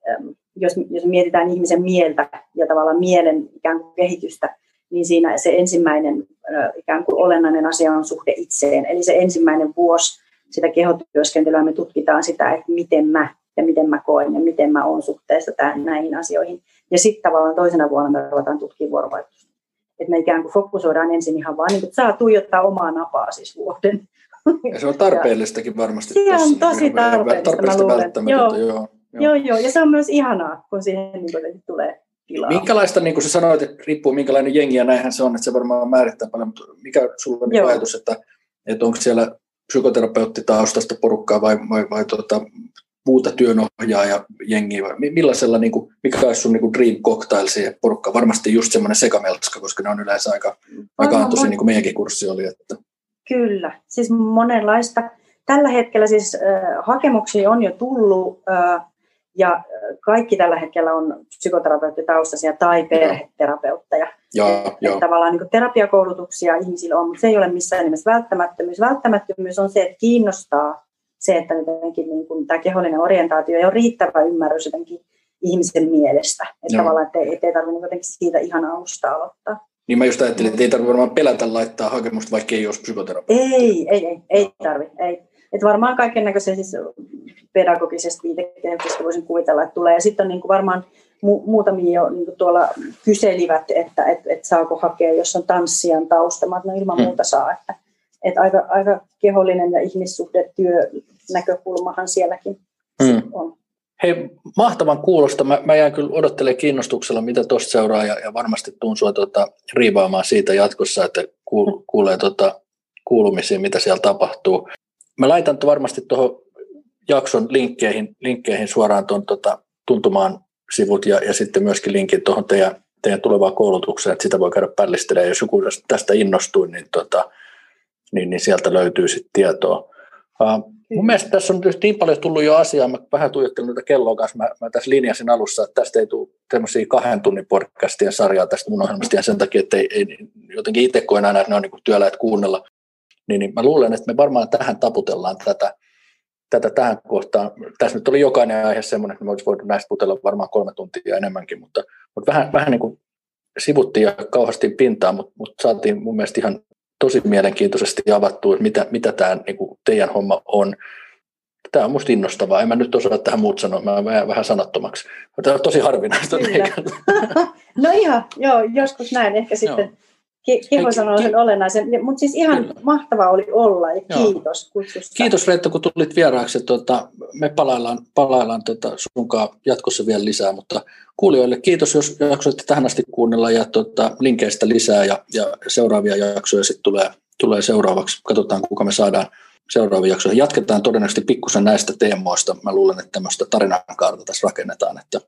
S2: äh, jos, jos mietitään ihmisen mieltä ja tavallaan mielen ikään kuin kehitystä, niin siinä se ensimmäinen äh, ikään kuin olennainen asia on suhde itseen. Eli se ensimmäinen vuosi sitä kehotyöskentelyä me tutkitaan sitä, että miten mä ja miten mä koen ja miten mä oon suhteessa tämän, näihin asioihin. Ja sitten tavallaan toisena vuonna me ruvetaan tutkimaan vuorovaikutusta. Että me ikään kuin fokusoidaan ensin ihan vaan, niin että saa tuijottaa omaa napaa siis vuoden.
S1: Ja se on tarpeellistakin varmasti.
S2: Se on tosi tarpeellista, tarpeellista mä luulen. Joo, joo, joo. joo, joo. Ja se on myös ihanaa, kun siihen niin tulee tilaa.
S1: Minkälaista, niin kuin sä sanoit, että riippuu minkälainen jengi ja näinhän se on, että se varmaan määrittää paljon, mutta mikä sulla on niin ajatus, että, että onko siellä psykoterapeuttitaustasta porukkaa vai, vai, vai tuota, muuta työnohjaa ja jengiä? Millaisella, niin kuin, mikä olisi sun niin kuin dream cocktail siihen porukkaan? Varmasti just semmoinen sekameltska, koska ne on yleensä aika, aika tosi, niin kuin meidänkin kurssi oli. Että.
S2: Kyllä, siis monenlaista. Tällä hetkellä siis äh, hakemuksia on jo tullut äh, ja kaikki tällä hetkellä on psykoterapeuttitaustaisia tai perheterapeutteja.
S1: Joo, joo.
S2: Tavallaan niin terapiakoulutuksia ihmisillä on, mutta se ei ole missään nimessä välttämättömyys. Välttämättömyys on se, että kiinnostaa se, että jotenkin niin kuin, tämä kehollinen orientaatio ja on riittävä ymmärrys jotenkin ihmisen mielestä. Että Joo. tavallaan, että ei, ei tarvitse jotenkin siitä ihan alusta aloittaa.
S1: Niin mä just ajattelin, että ei tarvitse varmaan pelätä laittaa hakemusta, vaikka ei olisi psykoterapeutti.
S2: Ei, ei, ei, ei tarvitse. Ei. Että varmaan kaiken näköisen siis pedagogisesta viitekehyksestä voisin kuvitella, että tulee. Ja sitten on niin kuin varmaan mu- muutamia jo niin kuin tuolla kyselivät, että et, et saako hakea, jos on tanssijan tausta. Mä no ilman hmm. muuta saa. Että, että aika, aika kehollinen ja ihmissuhdetyö näkökulmahan sielläkin hmm. on.
S1: Hei, mahtavan kuulosta. Mä, mä jään kyllä odottelemaan kiinnostuksella, mitä tuosta seuraa, ja, ja varmasti tuun sua tuota, riivaamaan siitä jatkossa, että kuul, kuulee tuota, kuulumisia, mitä siellä tapahtuu. Mä laitan varmasti tuohon jakson linkkeihin, linkkeihin suoraan tuon tuota, tuntumaan sivut ja, ja sitten myöskin linkin tuohon teidän, teidän tulevaan koulutukseen, että sitä voi käydä pällistelemään. Jos joku tästä innostuu, niin, tota, niin, niin sieltä löytyy sitten tietoa. Uh, mun mielestä tässä on niin paljon tullut jo asiaa, mä vähän tuijottelin noita kelloa kanssa, mä, mä tässä linjasin alussa, että tästä ei tule tämmöisiä kahden tunnin podcastien sarjaa tästä mun ohjelmasta. Ihan sen takia, että ei, ei jotenkin itse koen aina, että ne on niin työläät kuunnella. Niin, niin mä luulen, että me varmaan tähän taputellaan tätä, tätä tähän kohtaan. Tässä nyt oli jokainen aihe semmoinen, että me olisi voinut näistä putella varmaan kolme tuntia enemmänkin, mutta, mutta vähän, vähän niin kuin sivuttiin ja kauheasti pintaa, mutta, mutta saatiin mun mielestä ihan tosi mielenkiintoisesti avattua, että mitä, mitä tämä niin kuin teidän homma on. Tämä on musta innostavaa. En mä nyt osaa tähän muut sanoa, mä vähän, vähän sanattomaksi. Tämä on tosi harvinaista.
S2: no ihan, joo, joskus näin. Ehkä sitten joo Keho sanoo sen olennaisen, mutta siis ihan Kyllä. mahtavaa oli olla ja Joo. kiitos kutsusta.
S1: Kiitos Reetta, kun tulit vieraaksi. Tuota, me palaillaan, palaillaan tuota, sunkaan jatkossa vielä lisää, mutta kuulijoille kiitos, jos jaksoitte tähän asti kuunnella ja tuota, linkeistä lisää ja, ja seuraavia jaksoja sitten tulee, tulee seuraavaksi. Katsotaan, kuka me saadaan seuraavia jaksoja. Jatketaan todennäköisesti pikkusen näistä teemoista. Mä luulen, että tämmöistä tarinankaarta tässä rakennetaan, että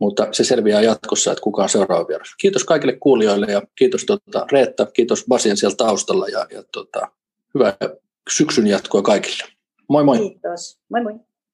S1: mutta se selviää jatkossa, että kuka on seuraava vieras. Kiitos kaikille kuulijoille ja kiitos tuota, Reetta, kiitos Basien siellä taustalla ja, ja tuota, hyvää syksyn jatkoa kaikille. Moi moi.
S2: Kiitos. Moi moi.